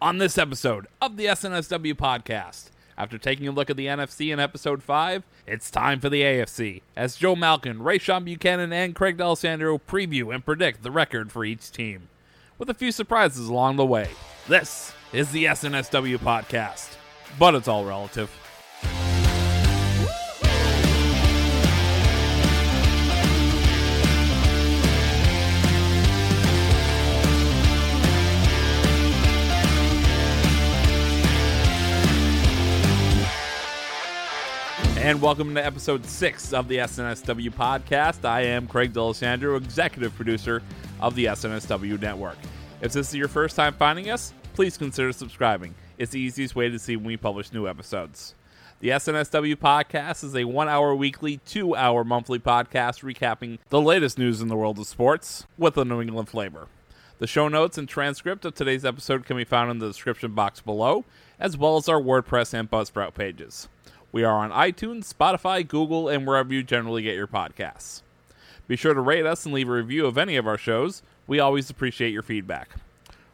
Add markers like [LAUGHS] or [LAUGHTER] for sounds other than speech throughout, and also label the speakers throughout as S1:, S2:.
S1: on this episode of the SNSW podcast. After taking a look at the NFC in episode 5, it's time for the AFC, as Joe Malkin, Rayshawn Buchanan, and Craig D'Alessandro preview and predict the record for each team, with a few surprises along the way. This is the SNSW podcast, but it's all relative. And welcome to episode six of the SNSW podcast. I am Craig D'Alessandro, executive producer of the SNSW network. If this is your first time finding us, please consider subscribing. It's the easiest way to see when we publish new episodes. The SNSW podcast is a one hour weekly, two hour monthly podcast recapping the latest news in the world of sports with a New England flavor. The show notes and transcript of today's episode can be found in the description box below, as well as our WordPress and Buzzsprout pages. We are on iTunes, Spotify, Google, and wherever you generally get your podcasts. Be sure to rate us and leave a review of any of our shows. We always appreciate your feedback.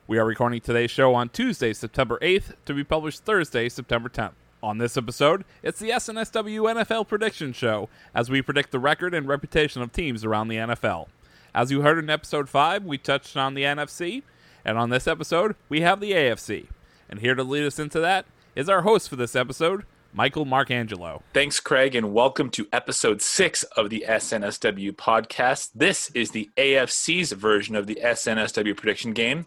S1: We are recording today's show on Tuesday, September 8th, to be published Thursday, September 10th. On this episode, it's the SNSW NFL Prediction Show, as we predict the record and reputation of teams around the NFL. As you heard in episode 5, we touched on the NFC, and on this episode, we have the AFC. And here to lead us into that is our host for this episode, Michael Marcangelo.
S2: Thanks, Craig, and welcome to episode six of the SNSW podcast. This is the AFC's version of the SNSW prediction game.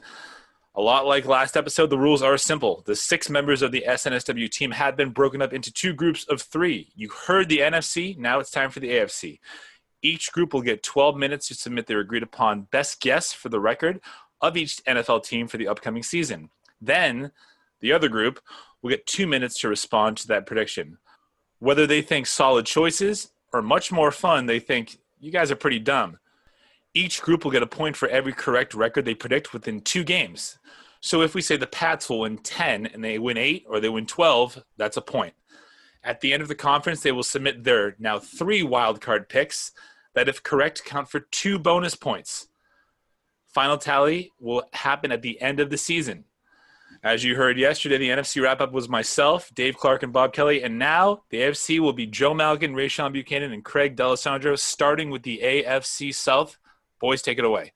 S2: A lot like last episode, the rules are simple. The six members of the SNSW team have been broken up into two groups of three. You heard the NFC, now it's time for the AFC. Each group will get 12 minutes to submit their agreed upon best guess for the record of each NFL team for the upcoming season. Then, the other group will get two minutes to respond to that prediction. Whether they think solid choices or much more fun, they think you guys are pretty dumb. Each group will get a point for every correct record they predict within two games. So if we say the Pats will win 10 and they win 8 or they win 12, that's a point. At the end of the conference, they will submit their now three wildcard picks that, if correct, count for two bonus points. Final tally will happen at the end of the season. As you heard yesterday, the NFC wrap up was myself, Dave Clark, and Bob Kelly. And now the AFC will be Joe Malkin, Rayshawn Buchanan, and Craig D'Alessandro, starting with the AFC South. Boys, take it away.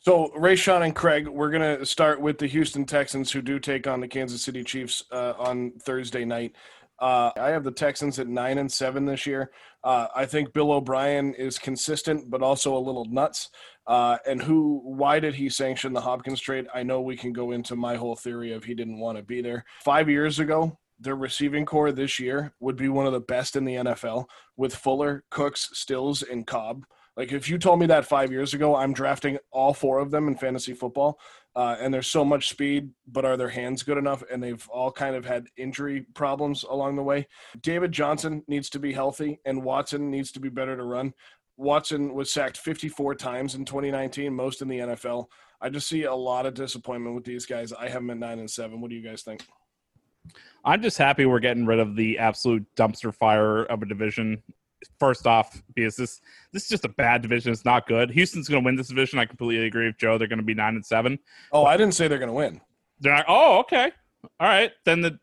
S3: So, Rayshawn and Craig, we're going to start with the Houston Texans, who do take on the Kansas City Chiefs uh, on Thursday night. Uh, I have the Texans at nine and seven this year. Uh, I think Bill O'Brien is consistent, but also a little nuts. Uh, and who? Why did he sanction the Hopkins trade? I know we can go into my whole theory of he didn't want to be there. Five years ago, their receiving core this year would be one of the best in the NFL with Fuller, Cooks, Stills, and Cobb. Like if you told me that five years ago, I'm drafting all four of them in fantasy football. Uh, and there's so much speed, but are their hands good enough? And they've all kind of had injury problems along the way. David Johnson needs to be healthy, and Watson needs to be better to run. Watson was sacked 54 times in 2019, most in the NFL. I just see a lot of disappointment with these guys. I have them at nine and seven. What do you guys think?
S1: I'm just happy we're getting rid of the absolute dumpster fire of a division. First off, because this this is just a bad division. It's not good. Houston's going to win this division. I completely agree with Joe. They're going to be nine and seven.
S3: Oh, I didn't say they're going to win.
S1: They're not. Oh, okay. All right. Then the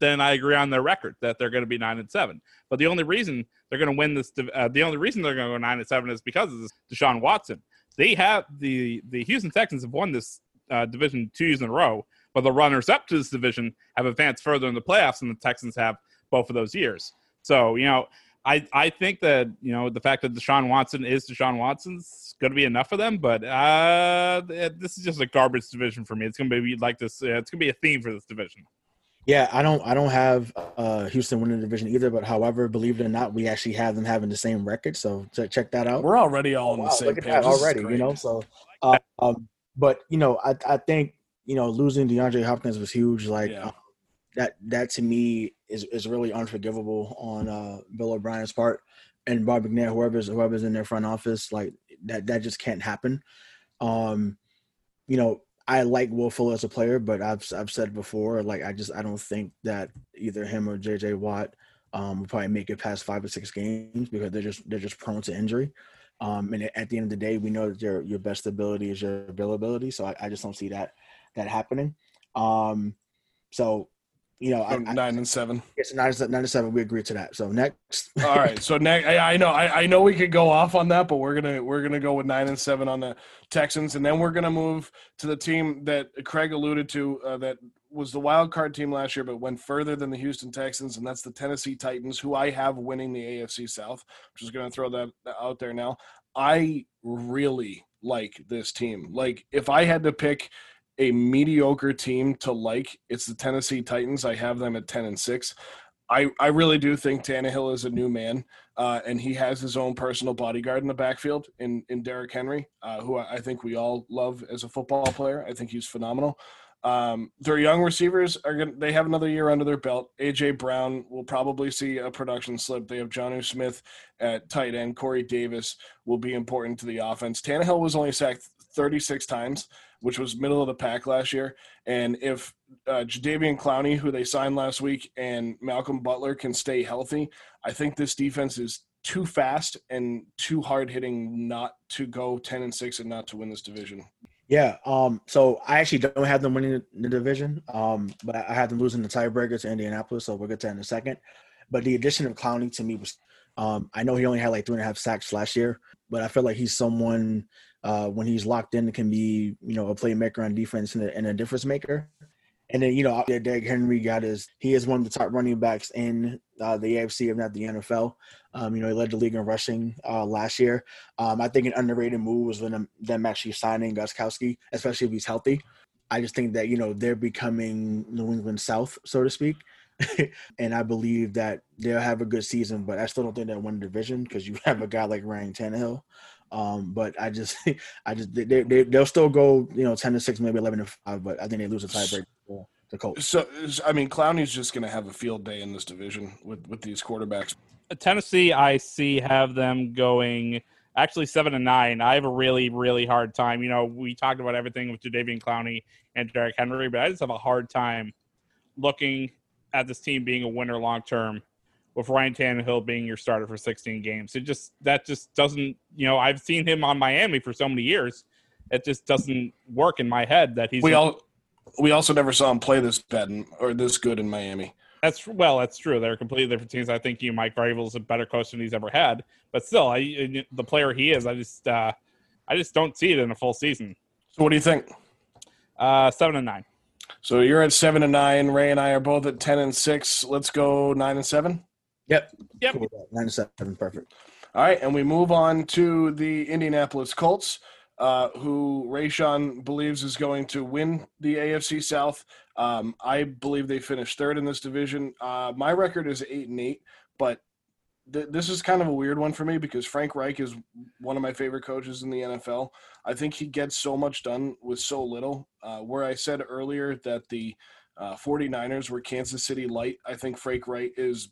S1: then I agree on their record that they're going to be nine and seven. But the only reason they're going to win this. Uh, the only reason they're going to go nine and seven is because of Deshaun Watson. they have the the Houston Texans have won this uh, division two years in a row, but the runners up to this division have advanced further in the playoffs than the Texans have both of those years. So you know, I I think that you know the fact that Deshaun Watson is Deshaun Watson's going to be enough for them, but uh, this is just a garbage division for me. It's going to be like this. Uh, it's going to be a theme for this division.
S4: Yeah, I don't I don't have uh, Houston winning the division either, but however, believe it or not, we actually have them having the same record. So check that out.
S3: We're already all on oh, wow, the same page
S4: already, you know. So, uh, um, but you know, I I think you know losing DeAndre Hopkins was huge. Like yeah. um, that that to me is is really unforgivable on uh, Bill O'Brien's part and Bob McNair, whoever's whoever's in their front office. Like that that just can't happen. Um, you know, I like Will Fuller as a player, but I've I've said before, like I just I don't think that either him or JJ Watt um, will probably make it past five or six games because they're just they're just prone to injury. Um, and at the end of the day, we know that your your best ability is your availability. So I, I just don't see that that happening. Um, so you know, I,
S3: nine and seven.
S4: Yes, nine, nine and seven. We agree to that. So next. [LAUGHS]
S3: All right. So next, I, I know, I, I, know we could go off on that, but we're gonna we're gonna go with nine and seven on the Texans, and then we're gonna move to the team that Craig alluded to uh, that was the wild card team last year, but went further than the Houston Texans, and that's the Tennessee Titans, who I have winning the AFC South. I'm just gonna throw that out there now. I really like this team. Like, if I had to pick a mediocre team to like, it's the Tennessee Titans. I have them at 10 and 6. I, I really do think Tannehill is a new man, uh, and he has his own personal bodyguard in the backfield in, in Derrick Henry, uh, who I think we all love as a football player. I think he's phenomenal. Um, their young receivers are going they have another year under their belt. AJ Brown will probably see a production slip. They have Jonnu Smith at tight end. Corey Davis will be important to the offense. Tannehill was only sacked 36 times which was middle of the pack last year. And if uh, Jadeveon Clowney, who they signed last week, and Malcolm Butler can stay healthy, I think this defense is too fast and too hard hitting not to go 10 and 6 and not to win this division.
S4: Yeah. Um, so I actually don't have them winning the division, um, but I have them losing the tiebreaker to Indianapolis. So we'll get to that in a second. But the addition of Clowney to me was, um, I know he only had like three and a half sacks last year, but I feel like he's someone uh, when he's locked in, can be you know a playmaker on defense and a, and a difference maker. And then you know Derrick Henry got his he is one of the top running backs in uh, the AFC, if not the NFL. Um, you know he led the league in rushing uh, last year. Um, I think an underrated move was when them, them actually signing Gostkowski, especially if he's healthy. I just think that you know they're becoming New England South, so to speak. [LAUGHS] and I believe that they'll have a good season, but I still don't think they'll win the division because you have a guy like Ryan Tannehill. Um, but I just, [LAUGHS] I just, they, they, they'll still go, you know, 10 to 6, maybe 11 to 5, but I think they lose a tiebreak for the Colts.
S3: So, I mean, Clowney's just going to have a field day in this division with, with these quarterbacks.
S1: Tennessee, I see, have them going actually seven and nine. I have a really, really hard time. You know, we talked about everything with Jadeveon Clowney and Derrick Henry, but I just have a hard time looking at this team being a winner long term with Ryan Tannehill being your starter for 16 games. It just that just doesn't, you know, I've seen him on Miami for so many years. It just doesn't work in my head that he's
S3: We all we also never saw him play this bad in, or this good in Miami.
S1: That's well, that's true. They're completely different teams. I think you Mike Vrabel's a better coach than he's ever had, but still, I the player he is, I just uh I just don't see it in a full season.
S3: So what do you think?
S1: Uh 7 and 9.
S3: So you're at 7 and 9, Ray and I are both at 10 and 6. Let's go 9 and 7.
S4: Yep.
S1: Yep. Cool.
S4: Nine seven, perfect.
S3: All right, and we move on to the Indianapolis Colts, uh, who Rayshon believes is going to win the AFC South. Um, I believe they finished third in this division. Uh, my record is eight and eight, but th- this is kind of a weird one for me because Frank Reich is one of my favorite coaches in the NFL. I think he gets so much done with so little. Uh, where I said earlier that the uh, 49ers were Kansas City light, I think Frank Reich is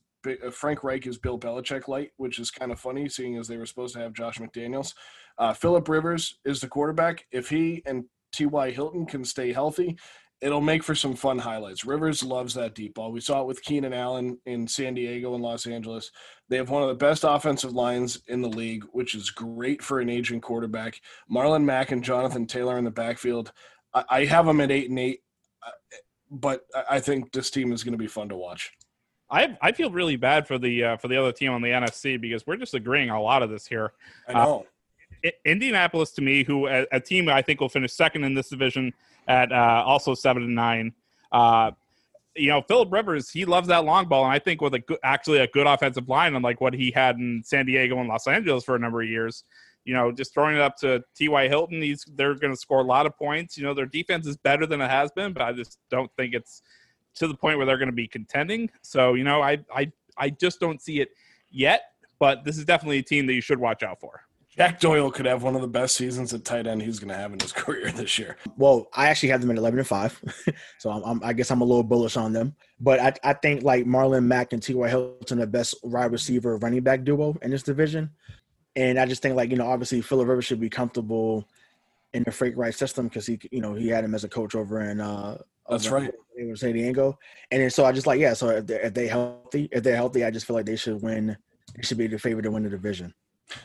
S3: Frank Reich is Bill Belichick light, which is kind of funny, seeing as they were supposed to have Josh McDaniels. Uh, Philip Rivers is the quarterback. If he and T.Y. Hilton can stay healthy, it'll make for some fun highlights. Rivers loves that deep ball. We saw it with Keenan Allen in San Diego and Los Angeles. They have one of the best offensive lines in the league, which is great for an aging quarterback. Marlon Mack and Jonathan Taylor in the backfield. I, I have them at eight and eight, uh, but I think this team is going to be fun to watch.
S1: I I feel really bad for the uh, for the other team on the NFC because we're just agreeing a lot of this here.
S3: I know. Uh,
S1: Indianapolis to me, who a, a team I think will finish second in this division at uh, also seven and nine. Uh, you know, Philip Rivers, he loves that long ball, and I think with a good, actually a good offensive line, unlike what he had in San Diego and Los Angeles for a number of years. You know, just throwing it up to T.Y. Hilton, he's they're going to score a lot of points. You know, their defense is better than it has been, but I just don't think it's to the point where they're going to be contending. So, you know, I I I just don't see it yet. But this is definitely a team that you should watch out for.
S3: Jack Doyle could have one of the best seasons at tight end he's going to have in his [LAUGHS] career this year.
S4: Well, I actually have them at eleven and five, [LAUGHS] so I'm, I'm, i guess I'm a little bullish on them. But I, I think like Marlon Mack and T.Y. Hilton, the best wide receiver running back duo in this division. And I just think like you know obviously Philip Rivers should be comfortable in the Frank Reich system because he you know he had him as a coach over in uh
S3: That's
S4: over
S3: right.
S4: in San Diego. And then so I just like yeah so if they're, if they healthy if they're healthy I just feel like they should win. They should be the favorite to win the division.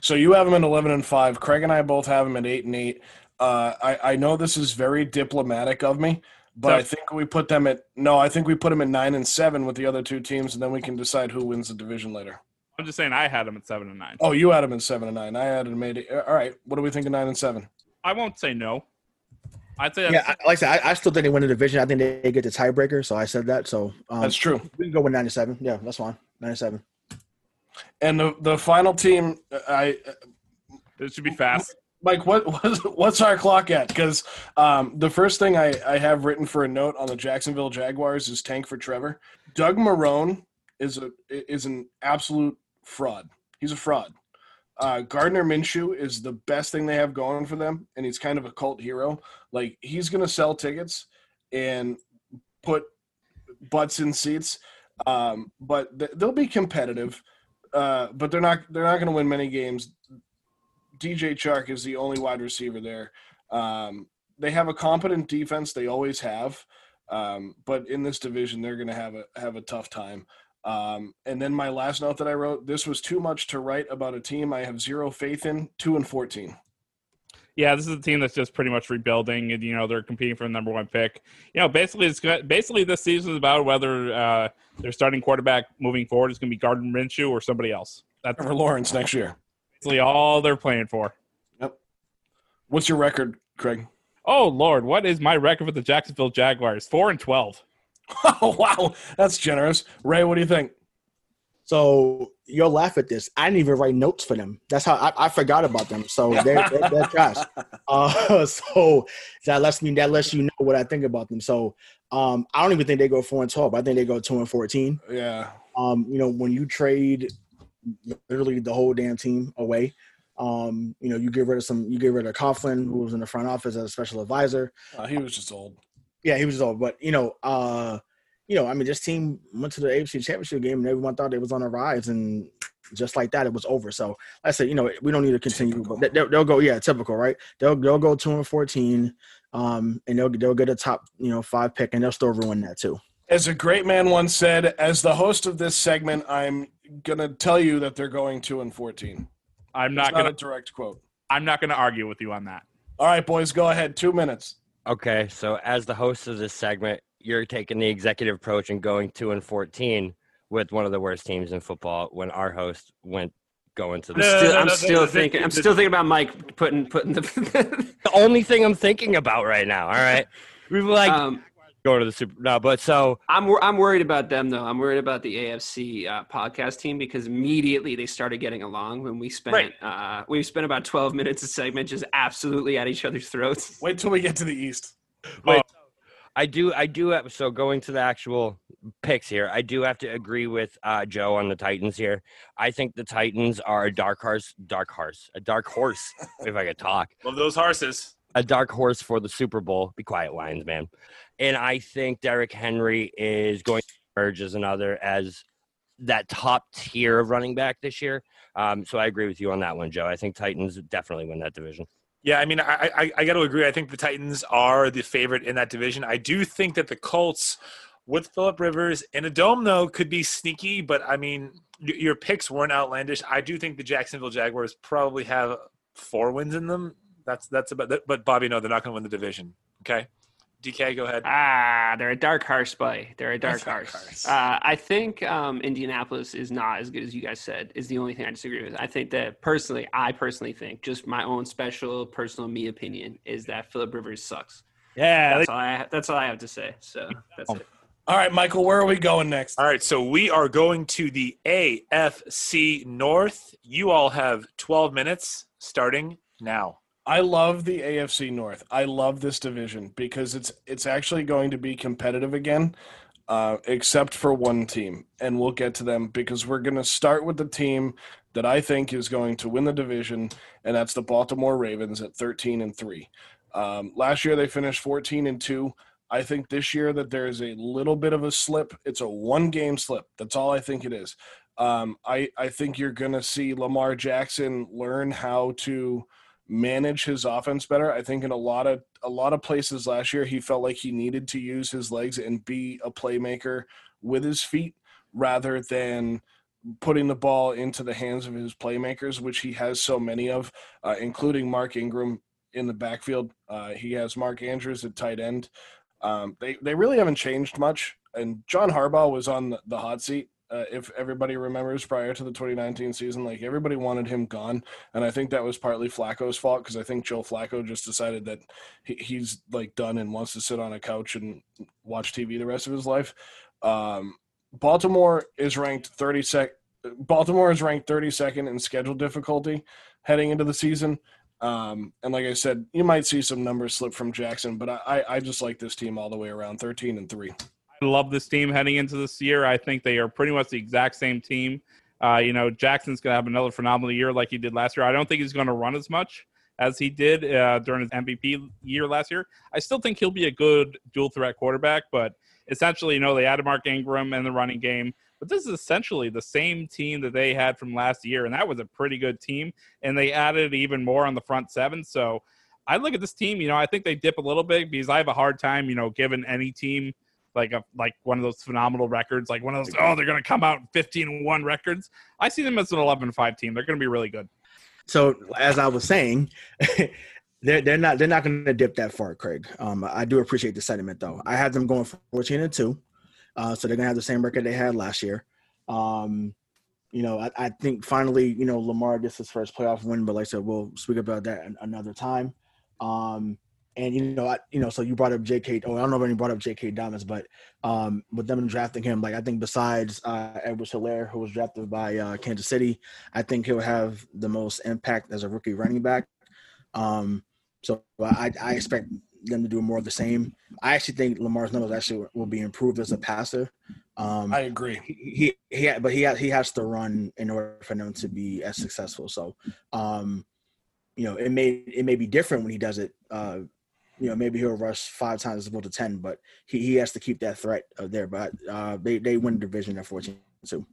S3: So you have them at eleven and five. Craig and I both have them at eight and eight. Uh, I I know this is very diplomatic of me, but I think we put them at no. I think we put them at nine and seven with the other two teams, and then we can decide who wins the division later.
S1: I'm just saying I had them at seven and nine.
S3: Oh, you had them at seven and nine. I had them at eight. All right. What do we think of nine and seven?
S1: I won't say no. I'd say
S4: Yeah, I, like I said, I, I still think they win the division. I think they get the tiebreaker, so I said that. So um,
S3: That's true.
S4: we can go with ninety-seven. Yeah, that's fine. Ninety-seven.
S3: And the the final team, I
S1: it should be fast.
S3: Mike, what [LAUGHS] what's, what's our clock at? Because um, the first thing I, I have written for a note on the Jacksonville Jaguars is tank for Trevor. Doug Marrone is a is an absolute fraud. He's a fraud. Uh, Gardner Minshew is the best thing they have going for them, and he's kind of a cult hero. Like he's gonna sell tickets and put butts in seats, um, but th- they'll be competitive. Uh, but they're not they're not going to win many games. DJ Chark is the only wide receiver there. Um, they have a competent defense; they always have. Um, but in this division, they're going to have a have a tough time. Um, and then my last note that I wrote: this was too much to write about a team I have zero faith in. Two and fourteen.
S1: Yeah, this is a team that's just pretty much rebuilding, and you know they're competing for the number one pick. You know, basically, it's basically this season is about whether uh, their starting quarterback moving forward is going to be Gardner Minshew or somebody else. That's
S3: Trevor Lawrence next year.
S1: basically all they're playing for. Yep.
S3: What's your record, Craig?
S1: Oh Lord, what is my record with the Jacksonville Jaguars? Four and twelve. [LAUGHS]
S3: Oh wow, that's generous. Ray, what do you think?
S4: So you'll laugh at this. I didn't even write notes for them. That's how I, I forgot about them. So [LAUGHS] they're, they're, they're trash. Uh, [LAUGHS] so that lets me that lets you know what I think about them. So um, I don't even think they go four and twelve. I think they go two and fourteen.
S3: Yeah,
S4: Um, you know, when you trade literally the whole damn team away, um, you know, you get rid of some, you get rid of Coughlin, who was in the front office as a special advisor.
S3: uh, he was just old.
S4: Yeah, he was old, but you know, uh, you know, I mean, this team went to the AFC Championship game, and everyone thought it was on a rise, and just like that, it was over. So I said, you know, we don't need to continue,
S3: Typical.
S4: but they'll, they'll go, yeah, typical, right? They'll they'll go two and fourteen, um, and they'll they'll get a top, you know, five pick, and they'll still ruin that too.
S3: As a great man once said, as the host of this segment, I'm gonna tell you that they're going two and fourteen.
S1: I'm
S3: Not,
S1: not
S3: not
S1: gonna.
S3: a direct quote.
S1: I'm not gonna argue with you on that.
S3: All right, boys, go ahead. Two minutes.
S5: Okay, so as the host of this segment, you're taking the executive approach and going two and fourteen with one of the worst teams in football. When our host went going to
S6: I'm
S5: the,
S6: still,
S2: no,
S6: I'm
S2: no, [LAUGHS]
S6: still
S2: no,
S6: thinking. I'm still thinking about Mike putting putting the.
S5: the only thing I'm thinking about right now. All right, [LAUGHS] we were like
S6: um,
S5: going to the super. No, but so
S6: I'm I'm worried about them though. I'm worried about the AFC uh, podcast team because immediately they started getting along when we spent
S2: Right.
S6: uh, we spent about 12 minutes a segment just absolutely at each other's throats. [LAUGHS]
S3: Wait till we get to the East.
S5: wait, I do, I do have. So going to the actual picks here, I do have to agree with uh, Joe on the Titans here. I think the Titans are a dark horse, dark horse, a dark horse. if I could talk. [LAUGHS]
S2: Love those horses.
S5: A dark horse for the Super Bowl. Be quiet, Lions, man. And I think Derrick Henry is going to emerge as another as that top tier of running back this year. Um, so I agree with you on that one, Joe. I think Titans definitely win that division.
S2: Yeah, I mean, I, I, I got to agree. I think the Titans are the favorite in that division. I do think that the Colts, with Philip Rivers in a dome, though, could be sneaky. But I mean, your picks weren't outlandish. I do think the Jacksonville Jaguars probably have four wins in them. That's that's about. But Bobby, no, they're not going to win the division. Okay, DK, go ahead.
S6: Ah, they're a dark horse, boy. They're a dark
S3: Dark
S6: horse.
S3: horse.
S6: Uh, I think um, Indianapolis is not as good as you guys said. Is the only thing I disagree with. I think that personally, I personally think, just my own special personal me opinion, is that Philip Rivers sucks.
S5: Yeah,
S6: That's all I. That's all I have to say. So that's it.
S3: All right, Michael, where are we going next?
S2: All right, so we are going to the AFC North. You all have 12 minutes starting now.
S3: I love the AFC North. I love this division because it's it's actually going to be competitive again, uh, except for one team, and we'll get to them because we're going to start with the team that I think is going to win the division, and that's the Baltimore Ravens at thirteen and three. Um, last year they finished fourteen and two. I think this year that there is a little bit of a slip. It's a one game slip. That's all I think it is. Um, I I think you're going to see Lamar Jackson learn how to manage his offense better. I think in a lot of a lot of places last year he felt like he needed to use his legs and be a playmaker with his feet rather than putting the ball into the hands of his playmakers, which he has so many of, uh, including Mark Ingram in the backfield. Uh, he has Mark Andrews at tight end. Um, they they really haven't changed much. And John Harbaugh was on the, the hot seat. Uh, if everybody remembers prior to the 2019 season, like everybody wanted him gone, and I think that was partly Flacco's fault because I think Joe Flacco just decided that he, he's like done and wants to sit on a couch and watch TV the rest of his life. Um, Baltimore is ranked 32nd. Baltimore is ranked 32nd in schedule difficulty heading into the season. Um, and like I said, you might see some numbers slip from Jackson, but I, I, I just like this team all the way around 13 and three.
S1: Love this team heading into this year. I think they are pretty much the exact same team. Uh, you know, Jackson's going to have another phenomenal year like he did last year. I don't think he's going to run as much as he did uh, during his MVP year last year. I still think he'll be a good dual threat quarterback, but essentially, you know, they added Mark Ingram in the running game. But this is essentially the same team that they had from last year, and that was a pretty good team. And they added even more on the front seven. So I look at this team, you know, I think they dip a little bit because I have a hard time, you know, giving any team like a like one of those phenomenal records, like one of those oh they're going to come out 15 and one records. I see them as an 11 and five team. They're going to be really good.
S4: So as I was saying, [LAUGHS] they're they're not they're not going to dip that far, Craig. Um, I do appreciate the sentiment though. I had them going 14 and two, uh, so they're going to have the same record they had last year. Um, you know, I, I think finally, you know, Lamar gets his first playoff win, but like I said, we'll speak about that another time. Um, and you know, I, you know, so you brought up J.K. Oh, I don't know if any brought up J.K. Dobbins, but um, with them drafting him, like I think besides uh, Edward Helaire, who was drafted by uh, Kansas City, I think he'll have the most impact as a rookie running back. Um, so I, I expect them to do more of the same. I actually think Lamar's numbers actually will be improved as a passer. Um,
S3: I agree.
S4: he he, he but he has, he has to run in order for them to be as successful. So, um, you know, it may it may be different when he does it. Uh, you know, maybe he'll rush five times as opposed to ten, but he, he has to keep that threat uh, there. But uh, they they win the division at fourteen two.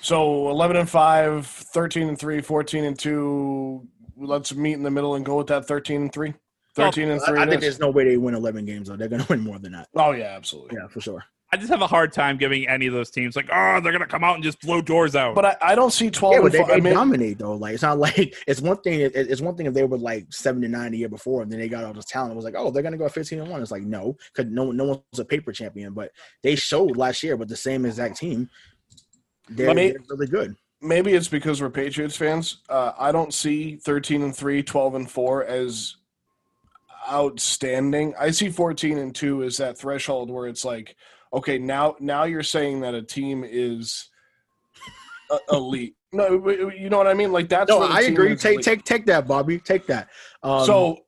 S3: So 11 and 5, 13 and 3, 14 and 2. Let's meet in the middle and go with that 13 and 3. 13 and 3.
S4: I, I think there's no way they win eleven games though. They're gonna [LAUGHS] win more than that.
S3: Oh, yeah, absolutely.
S4: Yeah, for sure.
S1: I just have a hard time giving any of those teams like, oh, they're going to come out and just blow doors out.
S3: But I, I don't see 12
S4: Yeah,
S3: and
S4: but they,
S3: 4.
S4: they
S3: I mean,
S4: dominate though. Like it's not like [LAUGHS] it's one thing. It, it's one thing if they were like seven to nine the year before, and then they got all this talent. It was like, oh, they're gonna go fifteen and one. It's like no, because no no one's a paper champion. But they showed last year with the same exact team. They're,
S3: Let me-
S4: they're really good.
S3: maybe it's because we're Patriots fans. Uh, I don't see 13 and 3, 12 and 4 as outstanding. I see 14 and 2 as that threshold where it's like, okay, now now you're saying that a team is elite. No, you know what I mean? Like that's
S4: No, I agree. Take
S3: elite.
S4: take take that, Bobby. Take that. Um,
S3: so,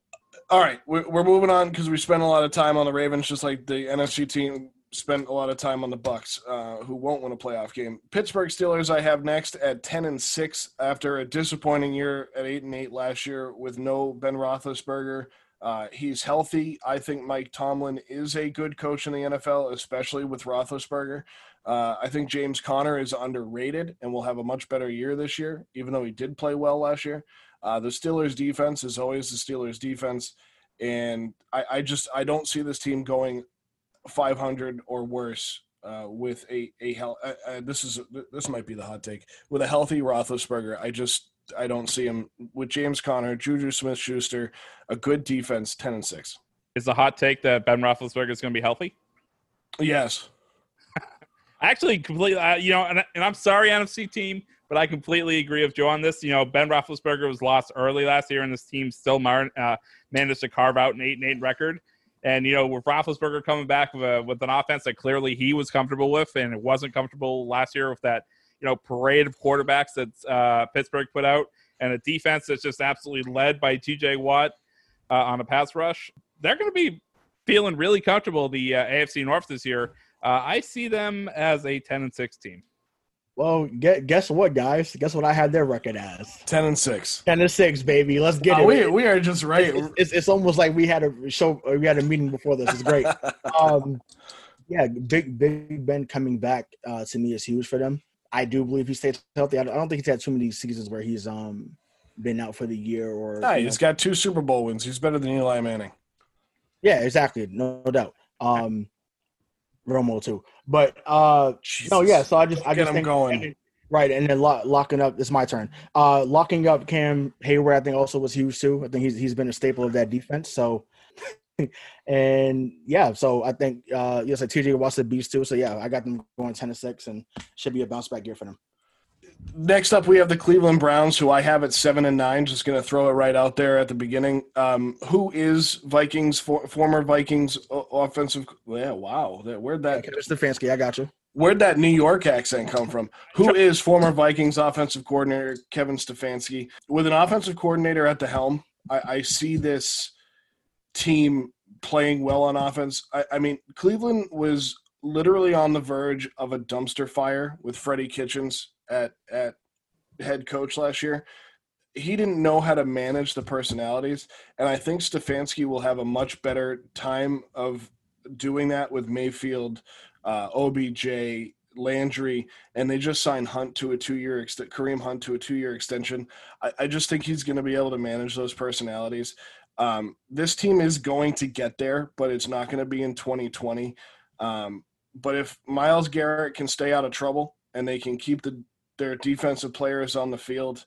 S3: all right, we're, we're moving on because we spent a lot of time on the Ravens, just like the NFC team spent a lot of time on the Bucs, uh, who won't win a playoff game. Pittsburgh Steelers, I have next at ten and six after a disappointing year at eight and eight last year with no Ben Roethlisberger. Uh, he's healthy. I think Mike Tomlin is a good coach in the NFL, especially with Roethlisberger. Uh, I think James Conner is underrated and will have a much better year this year, even though he did play well last year. Uh, the Steelers' defense is always the Steelers' defense, and I, I just I don't see this team going 500 or worse uh, with a a hel- uh, uh, this is this might be the hot take with a healthy Roethlisberger. I just I don't see him with James Conner, Juju Smith-Schuster, a good defense, 10 and six.
S1: is the hot take that Ben Roethlisberger is going to be healthy?
S3: Yes. [LAUGHS]
S1: I actually completely, uh, you know, and, and I'm sorry, NFC team, but I completely agree with Joe on this. You know, Ben Roethlisberger was lost early last year, and this team still mar- uh, managed to carve out an eight and eight record. And you know, with Roethlisberger coming back with, a, with an offense that clearly he was comfortable with, and it wasn't comfortable last year with that you know parade of quarterbacks that uh, Pittsburgh put out, and a defense that's just absolutely led by T.J. Watt uh, on a pass rush. They're going to be feeling really comfortable the uh, AFC North this year. Uh, I see them as a ten and six team.
S4: Well, get, guess what, guys? Guess what I had their record as?
S3: Ten and six.
S4: Ten and six, baby. Let's get
S3: Uh,
S4: it.
S3: we, we are just right.
S4: it's, it's, it's almost like we had a show. We had a meeting before this. It's great. [LAUGHS] um, yeah, Big Big Ben coming back uh, to me is huge for them. I do believe he stays healthy. I don't, think he's had too many seasons where he's um been out for the year or.
S3: Nah, he's
S4: know.
S3: got two Super Bowl wins. He's better than Eli Manning.
S4: Yeah, exactly. No, no doubt. Um, Romo too, but uh, no, yeah. So I just I
S3: Get
S4: just
S3: him
S4: think
S3: going.
S4: right, and then lock, locking up. It's my turn. Uh, locking up Cam Heyward, I think also was huge too. I think he's he's been a staple of that defense. So, [LAUGHS] and yeah, so I think uh, yes, like TJ Watt's the beast too. So yeah, I got them going ten to six, and should be a bounce back year for them.
S3: Next up, we have the Cleveland Browns, who I have at seven and nine. Just going to throw it right out there at the beginning. Um, who is Vikings for, former Vikings offensive? Yeah, wow. That, where'd that
S4: Kevin Stefanski, I got you.
S3: Where'd that New York accent come from? Who is former Vikings offensive coordinator Kevin Stefanski? With an offensive coordinator at the helm, I, I see this team playing well on offense. I, I mean, Cleveland was literally on the verge of a dumpster fire with Freddie Kitchens at at head coach last year. He didn't know how to manage the personalities, and I think Stefanski will have a much better time of doing that with Mayfield, uh, OBJ, Landry, and they just signed Hunt to a two-year ext- Kareem Hunt to a two-year extension. I, I just think he's going to be able to manage those personalities. Um, this team is going to get there, but it's not going to be in 2020. Um, but if Myles Garrett can stay out of trouble and they can keep the their defensive players on the field,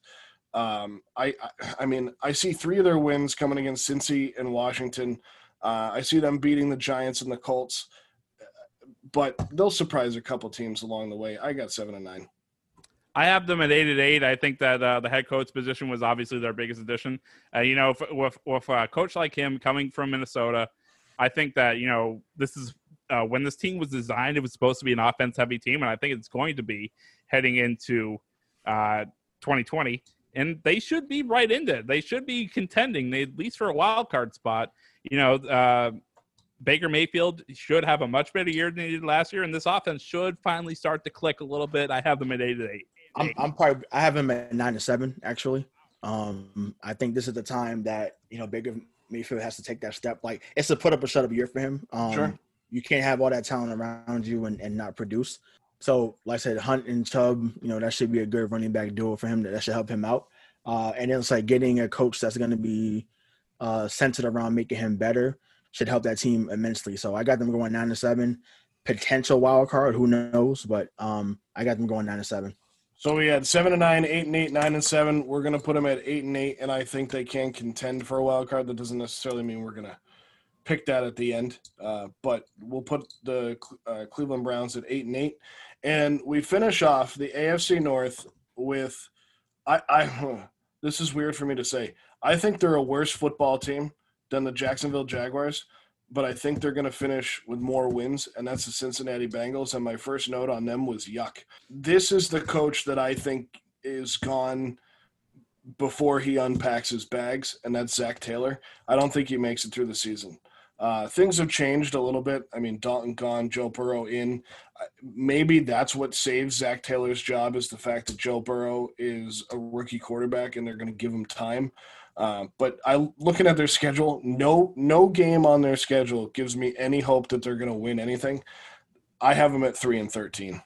S3: um, I, I I mean I see three of their wins coming against Cincy and Washington. Uh, I see them beating the Giants and the Colts, but they'll surprise a couple teams along the way. I got seven and nine.
S1: I have them at eight at eight. I think that uh, the head coach position was obviously their biggest addition. Uh, you know, if, with with a coach like him coming from Minnesota, I think that you know this is uh, when this team was designed. It was supposed to be an offense heavy team, and I think it's going to be heading into uh, 2020. And they should be right into it. They should be contending, they, at least for a wild card spot. You know, uh, Baker Mayfield should have a much better year than he did last year, and this offense should finally start to click a little bit. I have them at eight to eight.
S4: I'm, I'm probably I have him at nine to seven actually. Um, I think this is the time that you know Baker Mayfield has to take that step. Like it's a put up or shut up year for him. Um,
S3: Sure.
S4: You can't have all that talent around you and, and not produce. So, like I said, Hunt and Chubb, you know that should be a good running back duo for him. That, that should help him out. Uh, and then it's like getting a coach that's going to be uh, centered around making him better should help that team immensely. So I got them going nine to seven. Potential wild card, who knows? But um, I got them going nine to seven.
S3: So we had seven and nine, eight and eight, nine and seven. We're gonna put them at eight and eight, and I think they can contend for a wild card. That doesn't necessarily mean we're gonna pick that at the end, uh, but we'll put the uh, Cleveland Browns at eight and eight, and we finish off the AFC North with I. I [SIGHS] this is weird for me to say. I think they're a worse football team than the Jacksonville Jaguars, but I think they're going to finish with more wins, and that's the Cincinnati Bengals. And my first note on them was yuck. This is the coach that I think is gone before he unpacks his bags, and that's Zac Taylor. I don't think he makes it through the season. Uh, things have changed a little bit. I mean, Dalton gone, Joe Burrow in. Maybe that's what saves Zac Taylor's job is the fact that Joe Burrow is a rookie quarterback, and they're going to give him time. Uh, but I looking at their schedule, no no game on their schedule gives me any hope that they're going to win anything. I have them at three and thirteen.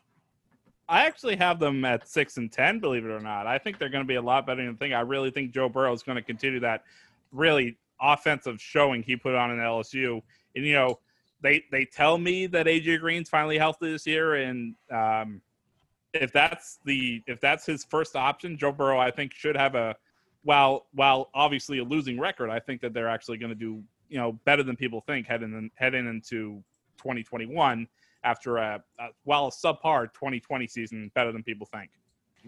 S1: I actually have them at six and ten. Believe it or not, I think they're going to be a lot better than think. I really think Joe Burrow is going to continue that really offensive showing he put on in LSU. And you know, they they tell me that AJ Green's finally healthy this year, and um, if that's the if that's his first option, Joe Burrow I think should have a while while obviously a losing record. I think that they're actually going to do you know better than people think heading in, heading into 2021 after a, a well a subpar 2020 season better than people think.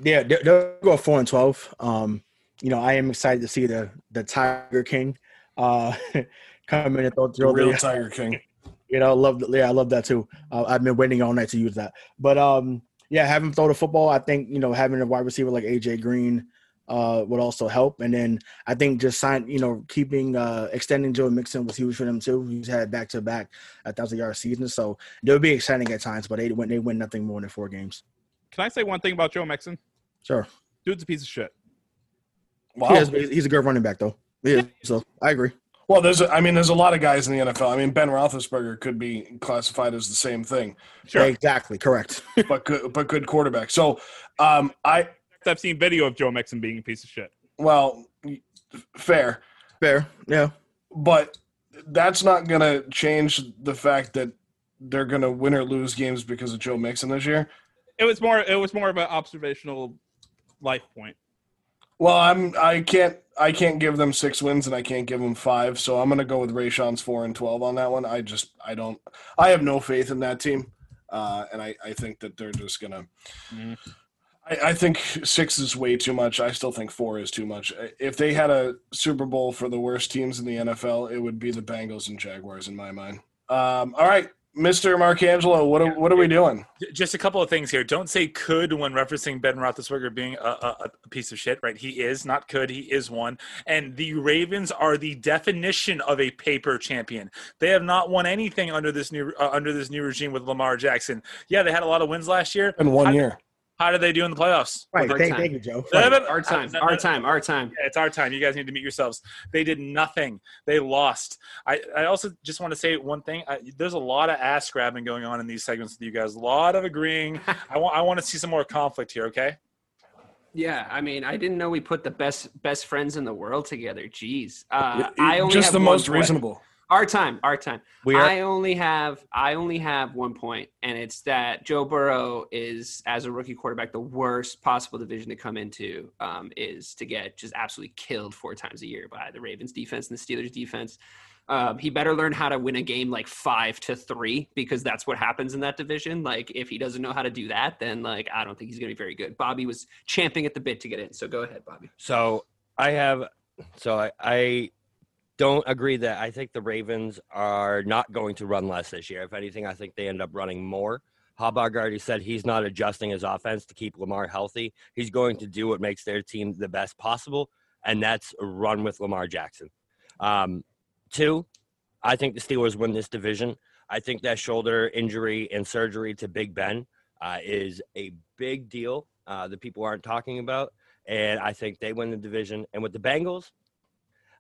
S4: Yeah, they- they'll go four and twelve. Um, you know, I am excited to see the the Tiger King uh [LAUGHS] come in and throw,
S3: The
S4: throw
S3: real
S4: the,
S3: Tiger King. [LAUGHS]
S4: you know, love yeah, I love that too. Uh, I've been waiting all night to use that. But um, yeah, having him throw the football, I think you know having a wide receiver like AJ Green uh would also help. And then I think just sign, you know, keeping uh extending Joe Mixon was huge for them too. He's had back to back a thousand yard season, so they'll be exciting at times. But they win, they win nothing more than four games.
S1: Can I say one thing about Joe Mixon?
S4: Sure,
S1: Dude's a piece of shit.
S3: Wow.
S4: he is, he's a good running back though. Yeah, so I agree.
S3: Well, there's, a, I mean, there's a lot of guys in the NFL. I mean, Ben Roethlisberger could be classified as the same thing,
S1: Sure.
S4: Exactly, correct.
S3: but good, but good quarterback. So, um, I,
S1: I've seen video of Joe Mixon being a piece of shit.
S3: well, fair,
S4: Fair, yeah.
S3: but that's not going to change the fact that they're going to win or lose games because of Joe Mixon this year.
S1: It was more it was more of an observational life point.
S3: Well, I'm I can't I can't give them six wins and I can't give them five, so I'm gonna go with Rayshon's four and twelve on that one. I just I don't I have no faith in that team, uh, and I I think that they're just gonna.
S1: Mhm.
S3: I, I think six is way too much. I still think four is too much. If they had a Super Bowl for the worst teams in the NFL, it would be the Bengals and Jaguars in my mind. Um, all right, Mister Marcangelo, what are, what are we doing?
S2: Just a couple of things here. Don't say could when referencing Ben Roethlisberger being a, a, a piece of shit, right? He is not could. He is one. And the Ravens are the definition of a paper champion. They have not won anything under this new uh, under this new regime with Lamar Jackson. Yeah, they had a lot of wins last year.
S3: In one year,
S2: How did they do in the playoffs?
S4: Right,
S6: Our
S4: thank,
S6: time.
S4: thank you, Joe.
S2: No, no,
S4: Right.
S6: Our time,
S2: no, no,
S6: our time, our time.
S2: Yeah, it's our time. You guys need to meet yourselves. They did nothing. They lost. I, I also just want to say one thing. I, there's a lot of ass grabbing going on in these segments with you guys. A lot of agreeing. [LAUGHS] I want I want to see some more conflict here. Okay.
S6: Yeah, I mean, I didn't know we put the best best friends in the world together. Jeez, uh, I only
S3: just
S6: have
S3: the most
S6: point.
S3: reasonable.
S6: Our time, our time.
S5: We are
S6: I only have I only have one point, and it's that Joe Burrow is, as a rookie quarterback, the worst possible division to come into um, is to get just absolutely killed four times a year by the Ravens defense and the Steelers defense. Um, he better learn how to win a game like five to three because that's what happens in that division. Like if he doesn't know how to do that, then like I don't think he's going to be very good. Bobby was champing at the bit to get in, so go ahead, Bobby.
S5: So I have, so I, I don't agree that I think the Ravens are not going to run less this year. If anything, I think they end up running more. Harbaugh already said he's not adjusting his offense to keep Lamar healthy. He's going to do what makes their team the best possible, and that's run with Lamar Jackson. Um, two, I think the Steelers win this division. I think that shoulder injury and surgery to Big Ben uh, is a big deal uh, that people aren't talking about and I think they win the division. And with the Bengals,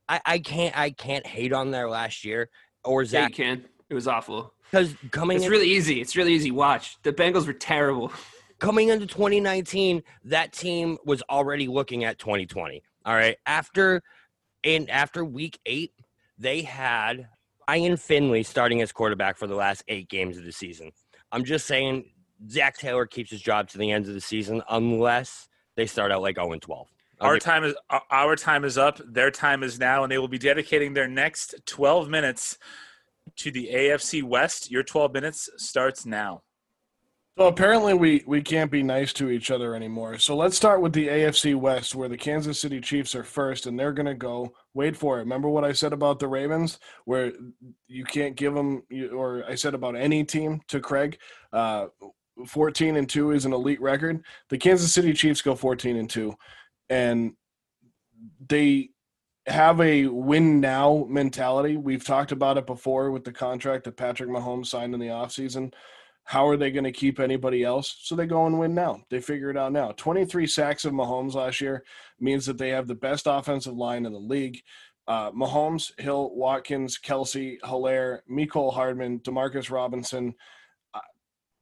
S5: I, I can't I can't hate on their last year or
S6: Yeah, you
S5: Zach
S6: can. It was awful.
S5: because coming
S6: It's
S5: in,
S6: really easy. It's really easy. Watch the Bengals were terrible. [LAUGHS]
S5: coming into 2019, that team was already looking at 2020. All right, after and after week eight, they had Ryan Finley starting as quarterback for the last eight games of the season. I'm just saying, Zac Taylor keeps his job to the end of the season unless they start out like 0 and 12. I'll
S2: Our
S5: give-
S2: time is uh, our time is up. Their time is now, and they will be dedicating their next 12 minutes to the AFC West. Your 12 minutes starts now.
S3: So apparently we we can't be nice to each other anymore. So let's start with the AFC West, where the Kansas City Chiefs are first, and they're gonna go. Wait for it. Remember what I said about the Ravens, where you can't give them, or I said about any team to Craig. Uh, 14 and two is an elite record. The Kansas City Chiefs go 14 and two, and they have a win now mentality. We've talked about it before with the contract that Patrick Mahomes signed in the offseason. How are they going to keep anybody else? So they go and win now. They figure it out now. 23 sacks of Mahomes last year means that they have the best offensive line in the league. Uh, Mahomes, Hill, Watkins, Kelce, Helaire, Mecole Hardman, Demarcus Robinson.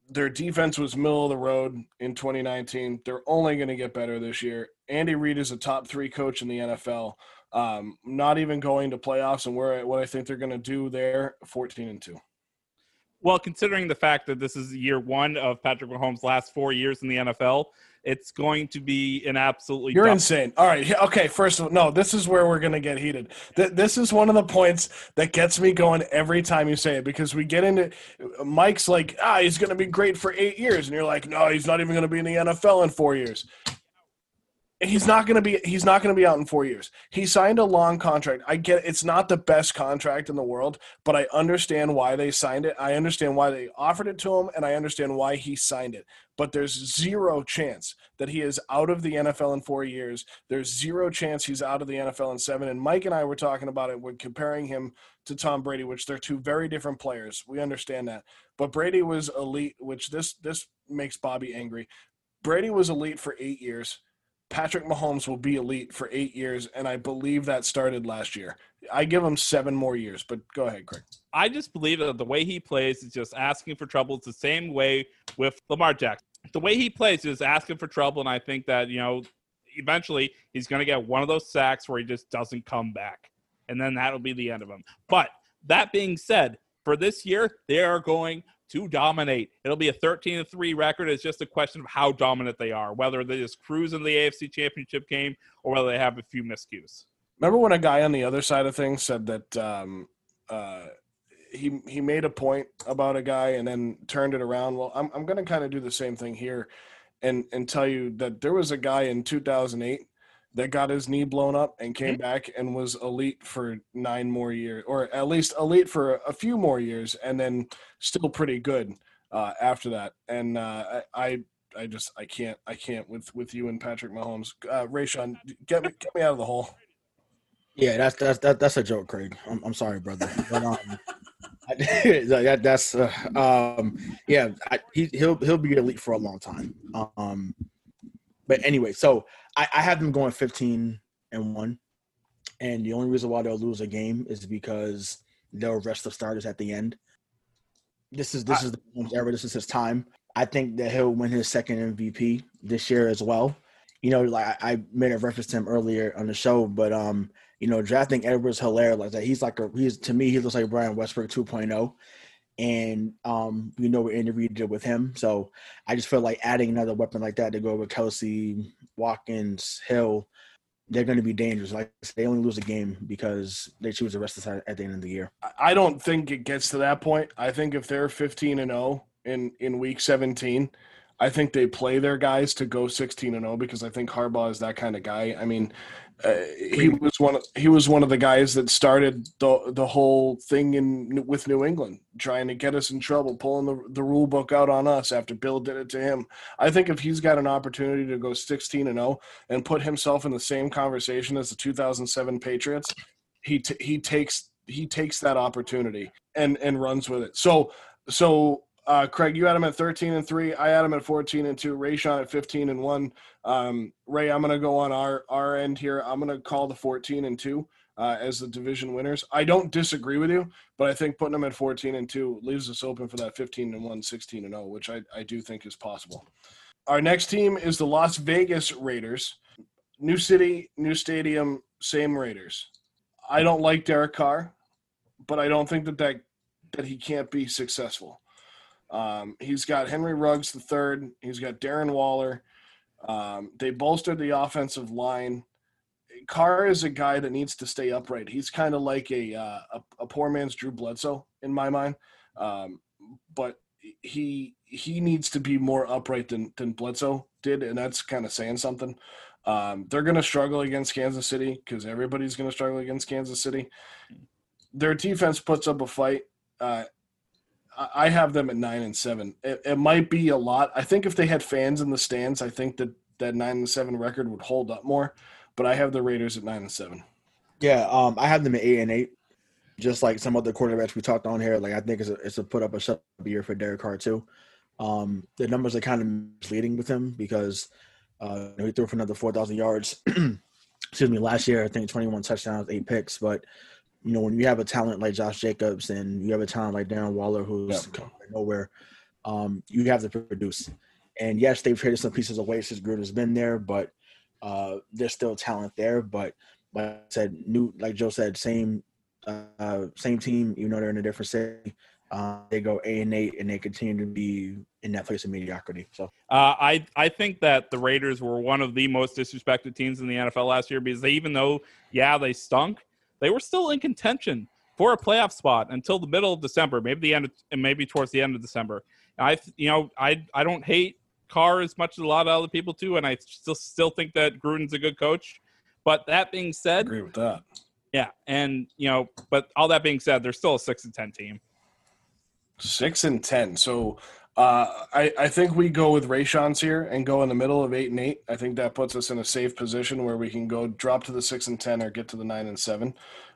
S3: Their defense was middle of the road in 2019. They're only going to get better this year. Andy Reid is a top three coach in the NFL. Um, not even going to playoffs, and where what I think they're going to do there, 14 and two.
S1: Well, considering the fact that this is year one of Patrick Mahomes' last four years in the NFL, it's going to be an absolutely.
S3: You're
S1: dumb-
S3: insane. All right. Okay. First of all, no, this is where we're going to get heated. Th- this is one of the points that gets me going every time you say it because we get into Mike's like, ah, he's going to be great for eight years. And you're like, no, he's not even going to be in the NFL in four years. He's not going to be. He's not going to be out in four years. He signed a long contract. I get it's not the best contract in the world, but I understand why they signed it. I understand why they offered it to him, and I understand why he signed it. But there's zero chance that he is out of the NFL in four years. There's zero chance he's out of the NFL in seven. And Mike and I were talking about it. We're comparing him to Tom Brady, which they're two very different players. We understand that. But Brady was elite, which this this makes Bobby angry. Brady was elite for eight years. Patrick Mahomes will be elite for eight years, and I believe that started last year. I give him seven more years, but go ahead, Craig.
S1: I just believe that the way he plays is just asking for trouble. It's the same way with Lamar Jackson. The way he plays is asking for trouble, and I think that you know, eventually he's going to get one of those sacks where he just doesn't come back, and then that'll be the end of him. But that being said, for this year, they are going to dominate. It'll be a 13 3 record. It's just a question of how dominant they are, whether they just cruise in the AFC Championship game or whether they have a few miscues.
S3: Remember when a guy on the other side of things said that um, uh, he he made a point about a guy and then turned it around? Well, I'm I'm going to kind of do the same thing here, and and tell you that there was a guy in 2008 that got his knee blown up and came back and was elite for nine more years, or at least elite for a few more years, and then still pretty good uh, after that. And uh, I. I I just I can't I can't with with you and Patrick Mahomes. Uh, Rayshon, get me get me out of the hole.
S4: Yeah, that's that's that, that's a joke, Craig. I'm, I'm sorry, brother. But um, [LAUGHS] [LAUGHS] that that's uh, um, yeah. I, he he'll he'll be elite for a long time. Um, but anyway, so I, I have them going 15 and one, and the only reason why they'll lose a game is because they'll rest the starters at the end. This is this is the Mahomes era. This is his time. I think that he'll win his second MVP this year as well. You know, like I, I made a reference to him earlier on the show, but um, you know, drafting Edwards Helaire like that. He's like a he's to me he looks like Brian Westbrook 2.0. And um, you know, we interviewed it with him. So I just feel like adding another weapon like that to go with Kelce, Watkins, Hill, they're going to be dangerous. Like they only lose a game because they choose the rest of the side at the end of the year.
S3: I don't think it gets to that point. I think if they're 15 and 0 in in week 17, I think they play their guys to go 16 and 0 because I think Harbaugh is that kind of guy. I mean, uh, he was one of he was one of the guys that started the the whole thing in with New England, trying to get us in trouble, pulling the the rule book out on us after Bill did it to him. I think if he's got an opportunity to go 16 and 0 and put himself in the same conversation as the 2007 Patriots, he t- he takes he takes that opportunity and and runs with it. So so uh, Craig, you had him at 13 and three. I had him at 14 and two. Rayshon at 15 and one. Um, Ray, I'm going to go on our our end here. I'm going to call the 14 and two uh, as the division winners. I don't disagree with you, but I think putting them at 14 and two leaves us open for that 15 and one, 16 and 0, which I, I do think is possible. Our next team is the Las Vegas Raiders. New city, new stadium, same Raiders. I don't like Derek Carr, but I don't think that that, that he can't be successful. Um, he's got Henry Ruggs the third. He's got Darren Waller. Um, they bolstered the offensive line. Carr is a guy that needs to stay upright. He's kind of like a, uh, a, a poor man's Drew Bledsoe in my mind, um, but he he needs to be more upright than than Bledsoe did, and that's kind of saying something. Um, they're going to struggle against Kansas City because everybody's going to struggle against Kansas City. Their defense puts up a fight. Uh, I have them at nine and seven. It, it, might be a lot. I think if they had fans in the stands, I think that that nine and seven record would hold up more. But I have the Raiders at nine and seven.
S4: Yeah, um, I have them at eight and eight. Just like some other quarterbacks we talked on here, like I think it's a, it's a put up a shut up year for Derek Carr too. Um, the numbers are kind of misleading with him because uh, he threw for another four thousand yards. [CLEARS THROAT] Excuse me, last year I think twenty one touchdowns, eight picks, but you know, when you have a talent like Josh Jacobs and you have a talent like Darren Waller who's yeah. nowhere, um, you have to produce. And yes, they've traded some pieces away since Gruden's been there, but uh, there's still talent there. But like I said, new like Joe said, same uh, same team, You know, they're in a different city. uh, they go eight and eight, and they continue to be in that place of mediocrity. So
S1: Uh, I I think that the Raiders were one of the most disrespected teams in the NFL last year because they, even though yeah they stunk, they were still in contention for a playoff spot until the middle of December, maybe the end, of, and maybe towards the end of December. I you know I I don't hate Carr as much as a lot of other people do, and I still still think that Gruden's a good coach. But that being
S3: I
S1: said,
S3: agree with that.
S1: yeah, and you know, but all that being said, they're still a six and ten team.
S3: Six and ten. So uh, I, I think we go with Rayshon's here and go in the middle of eight and eight. I think that puts us in a safe position where we can go drop to the six and ten or get to the nine and seven.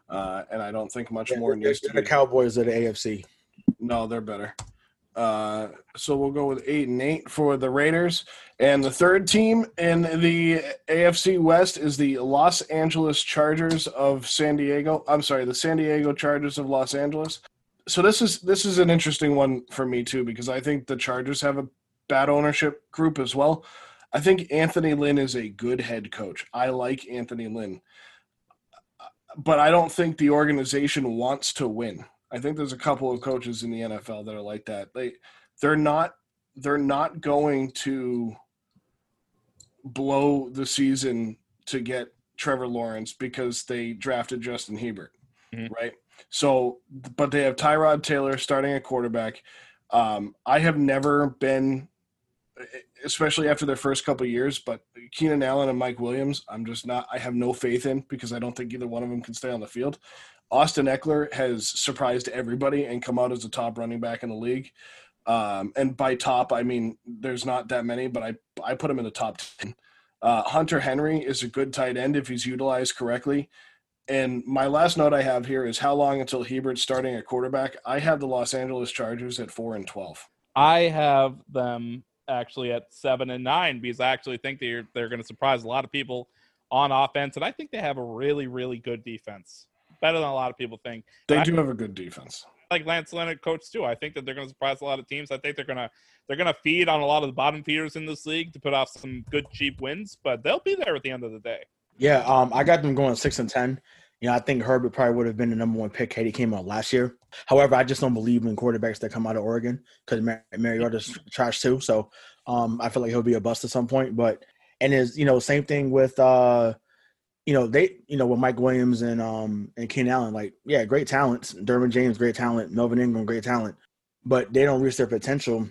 S3: Uh, and I don't think much more
S4: they're,
S3: needs to
S4: the. Cowboys the AFC.
S3: No, they're better. Uh, so we'll go with eight and eight for the Raiders. And the third team in the AFC West is the Los Angeles Chargers of San Diego. I'm sorry, the San Diego Chargers of Los Angeles. So this is this is an interesting one for me too because I think the Chargers have a bad ownership group as well. I think Anthony Lynn is a good head coach. I like Anthony Lynn. But I don't think the organization wants to win. I think there's a couple of coaches in the NFL that are like that. They they're not they're not going to blow the season to get Trevor Lawrence because they drafted Justin Herbert,
S1: Mhm.
S3: right? So, but they have Tyrod Taylor starting at quarterback. Um, I have never been, especially after their first couple years, but Keenan Allen and Mike Williams, I'm just not. I have no faith in because I don't think either one of them can stay on the field. Austin Ekeler has surprised everybody and come out as a top running back in the league. Um, and by top, I mean there's not that many, but I I put him in the top ten. Uh, Hunter Henry is a good tight end if he's utilized correctly. And my last note I have here is how long until Herbert's starting at quarterback? I have the Los Angeles Chargers at four and twelve.
S1: I have them actually at seven and nine because I actually think they're they're going to surprise a lot of people on offense, and I think they have a really really good defense, better than a lot of people think.
S3: They
S1: I-
S3: do have a good defense.
S1: Like Lance Leonard, coach too. I think that they're going to surprise a lot of teams. I think they're going to they're going to feed on a lot of the bottom feeders in this league to put off some good cheap wins, but they'll be there at the end of the day.
S4: Yeah, um, I got them going six and ten. You know, I think Herbert probably would have been the number one pick had he came out last year. However, I just don't believe in quarterbacks that come out of Oregon because Mar- Mariota's trash too. So um, I feel like he'll be a bust at some point. But and is you know same thing with uh, you know they you know with Mike Williams and um and Keenan Allen like yeah great talents. Derwin James great talent. Melvin Ingram great talent, but they don't reach their potential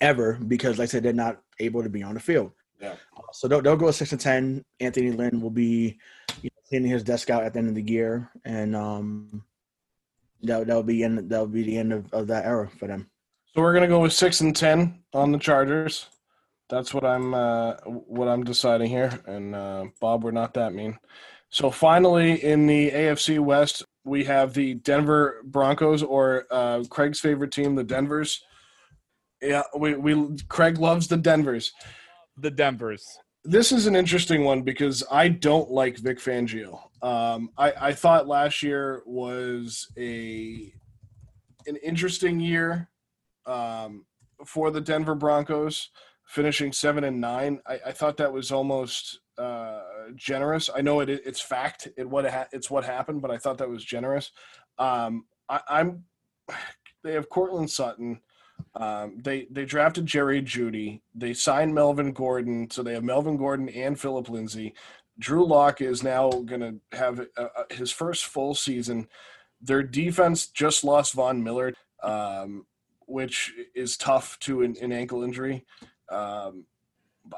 S4: ever because like I said they're not able to be on the field.
S3: Yeah.
S4: So they'll, they'll go six and ten. Anthony Lynn will be cleaning his desk out at the end of the year, and um, that that'll be end. That'll be the end of, of that era for them.
S3: So we're gonna go with six and ten on the Chargers. That's what I'm uh, what I'm deciding here. And uh, Bob, we're not that mean. So finally, in the AFC West, we have the Denver Broncos, or uh, Craig's favorite team, the Denvers. Yeah, we, we Craig loves the Denvers.
S1: The Denver's.
S3: This is an interesting one because I don't like Vic Fangio. Um, I, I thought last year was a an interesting year um, for the Denver Broncos, finishing seven and nine. I, I thought that was almost uh, generous. I know it, it's fact. It what ha- it's what happened, but I thought that was generous. Um, I, I'm. [SIGHS] They have Courtland Sutton. Um, they they drafted Jerry Jeudy. They signed Melvin Gordon, so they have Melvin Gordon and Philip Lindsay. Drew Lock is now going to have uh, uh, his first full season. Their defense just lost Von Miller, um, which is tough to an, an ankle injury. Um,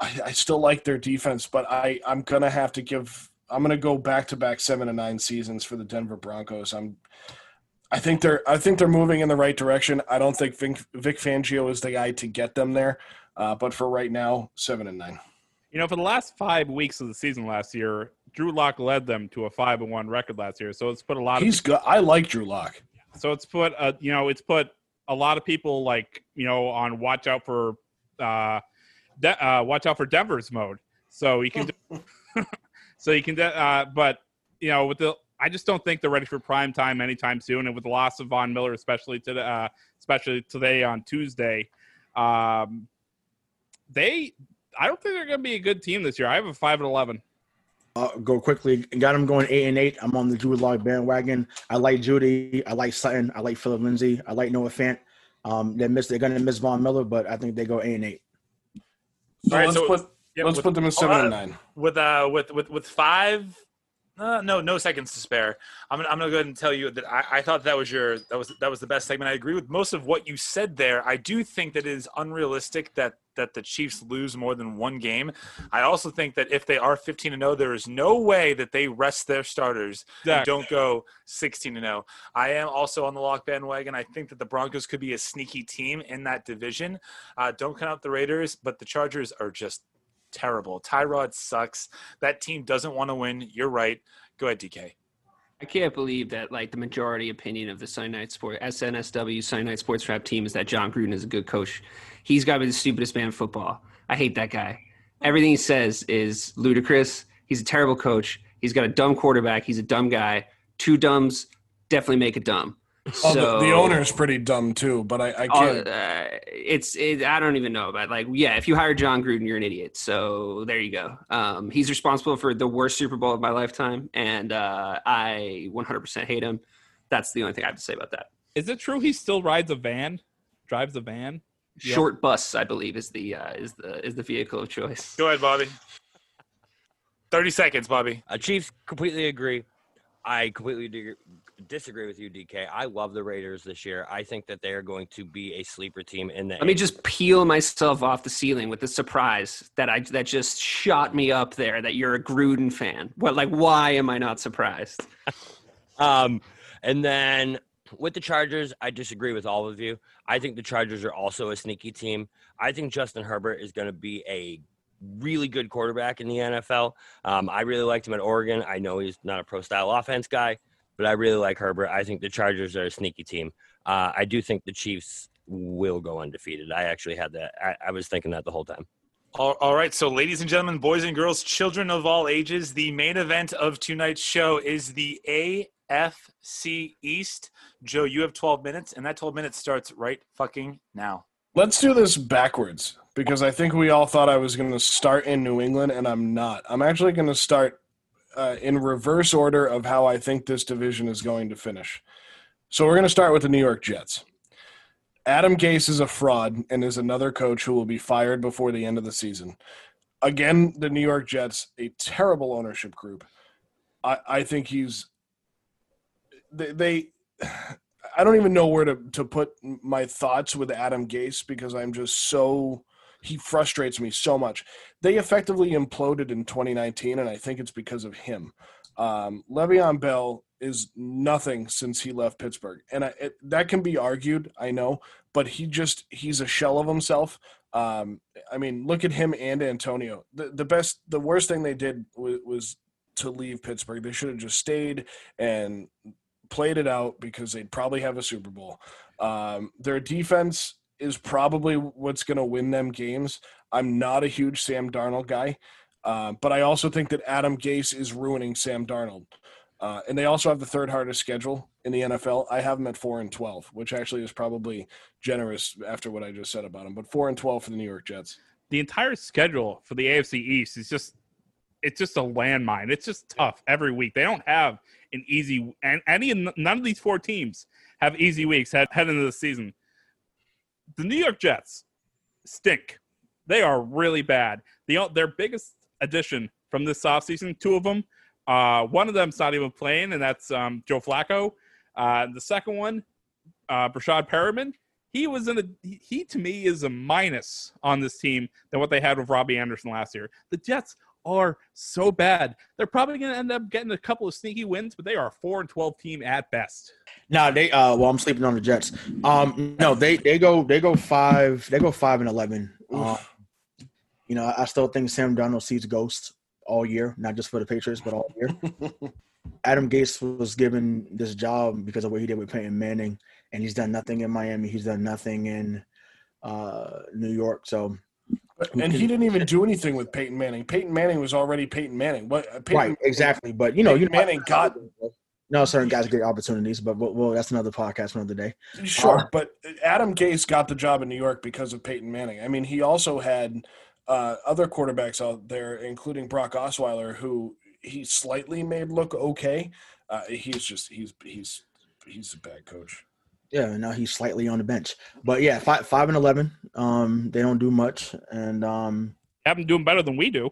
S3: I, I still like their defense, but I I'm gonna have to give. I'm gonna go back to back seven and nine seasons for the Denver Broncos. I'm I think they're I think they're moving in the right direction. I don't think Vic, Vic Fangio is the guy to get them there, uh, but for right now, seven and nine.
S1: You know, for the last five weeks of the season last year, Drew Lock led them to a five and one record last year. So it's put a lot of
S3: He's good. I like Drew Lock.
S1: So it's put uh, you know, it's put a lot of people like you know on watch out for uh, De- uh watch out for Denver's mode. So you can, [LAUGHS] [LAUGHS] so you can, uh, but you know, with the I just don't think they're ready for prime time anytime soon. And with the loss of Von Miller, especially today, uh, especially today on Tuesday, um, they I don't think they're going to be a good team this year. I have a five and eleven.
S4: uh, go quickly. Got them going eight and eight. I'm on the Drew Lock bandwagon. I like Jeudy. I like Sutton. I like Philip Lindsay. I like Noah Fant. Um, they miss. They're gonna miss Von Miller, but I think they go eight and eight.
S3: So
S2: All right,
S3: let's
S2: so-
S3: put
S2: Yeah,
S3: let's
S2: with-
S3: put them in seven
S2: uh,
S3: and nine.
S2: with uh with with with five uh, no no seconds to spare. I'm gonna, I'm gonna go ahead and tell you that I, I thought that was your that was that was the best segment. I agree with most of what you said there. I do think that it is unrealistic that that the chiefs lose more than one game. I also think that if they are 15 and 0 there is no way that they rest their starters and don't go 16 and 0 i am also on the lock bandwagon. I think that the broncos could be a sneaky team in that division. Uh, don't count out the raiders but the chargers are just terrible. Tyrod sucks. That team doesn't want to win. You're right. Go ahead, DK.
S6: I can't believe that like the majority opinion of the Night Sport SNSW Night Sports Trap team is that Jon Gruden is a good coach. He's got to be the stupidest man in football. I hate that guy. Everything he says is ludicrous. He's a terrible coach. He's got a dumb quarterback. He's a dumb guy. Two dumbs definitely make a dumb.
S3: Oh,
S6: So,
S3: the, the owner's pretty dumb too, but I, I
S6: Oh,
S3: can't.
S6: uh, it's it, I don't even know, but like yeah, if you hire Jon Gruden, you're an idiot. So there you go. Um, he's responsible for the worst Super Bowl of my lifetime, and uh, I 100% hate him. That's the only thing I have to say about that.
S1: Is it true he still rides a van? Drives a van? Yeah.
S6: Short bus, I believe, is the uh, is the is the vehicle of choice.
S2: Go ahead, Bobby. 30 seconds, Bobby.
S5: Uh, Chiefs completely agree. I completely dig- disagree with you, DK. I love the Raiders this year. I think that they are going to be a sleeper team in the.
S6: Let me just peel myself off the ceiling with the surprise that I that just shot me up there. That you're a Gruden fan. What like why am I not surprised? [LAUGHS]
S5: Um, and then with the Chargers, I disagree with all of you. I think the Chargers are also a sneaky team. I think Justin Herbert is going to be a really good quarterback in the NFL. Um, I really liked him at Oregon. I know he's not a pro style offense guy, but I really like Herbert. I think the Chargers are a sneaky team. Uh, I do think the Chiefs will go undefeated. I actually had that. I, I was thinking that the whole time.
S2: All, all right. So, ladies and gentlemen, boys and girls, children of all ages, the main event of tonight's show is the AFC East. Joe, you have 12 minutes, and that 12 minutes starts right fucking now.
S3: Let's do this backwards because I think we all thought I was going to start in New England, and I'm not. I'm actually going to start uh, in reverse order of how I think this division is going to finish. So we're going to start with the New York Jets. Adam Gase is a fraud and is another coach who will be fired before the end of the season. Again, the New York Jets, a terrible ownership group. I, I think he's they, they [SIGHS] I don't even know where to, to put my thoughts with Adam Gase because I'm just so he frustrates me so much. They effectively imploded in 2019, and I think it's because of him. Um, Le'Veon Bell is nothing since he left Pittsburgh, and I, it, that can be argued. I know, but he just he's a shell of himself. Um, I mean, look at him and Antonio. The the best, the worst thing they did was, was to leave Pittsburgh. They should have just stayed and played it out because they'd probably have a Super Bowl. Um, their defense is probably what's going to win them games. I'm not a huge Sam Darnold guy, uh, but I also think that Adam Gase is ruining Sam Darnold. Uh, and they also have the third hardest schedule in the NFL. I have them at four and twelve, which actually is probably generous after what I just said about them. But four and twelve for the New York Jets.
S1: The entire schedule for the AFC East is just it's just a landmine. It's just tough every week. They don't have an easy and any none of these four teams have easy weeks head, head into the season. The New York Jets stink. They are really bad. The their biggest addition from this offseason, two of them, uh, one of them's not even playing, and that's um, Joe Flacco. Uh, the second one, uh, Breshad Perriman, he was in a he, to me is a minus on this team than what they had with Robbie Anderson last year. The Jets are so bad. They're probably going to end up getting a couple of sneaky wins, but they are a four and twelve team at best.
S4: No, they. Uh, well, I'm sleeping on the Jets. Um, no, they they go they go five they go five and eleven. Um, you know, I still think Sam Darnold sees ghosts all year, not just for the Patriots, but all year. [LAUGHS] Adam Gase was given this job because of what he did with Peyton Manning, and he's done nothing in Miami. He's done nothing in uh, New York. So,
S3: And he didn't even do anything with Peyton Manning. Peyton Manning was already Peyton Manning. What uh, Peyton,
S4: right, exactly. But you know, you
S3: Peyton Manning got [LAUGHS]
S4: no certain guys get opportunities, but well, well, that's another podcast for another day.
S3: Sure,
S4: Uh,
S3: but Adam Gase got the job in New York because of Peyton Manning. I mean, he also had uh, other quarterbacks out there, including Brock Osweiler, who he slightly made look okay. Uh, he's just he's he's he's a bad coach.
S4: Yeah, and now he's slightly on the bench, but yeah, five five and eleven. Um, they don't do much, and um,
S1: Have them doing better than we do.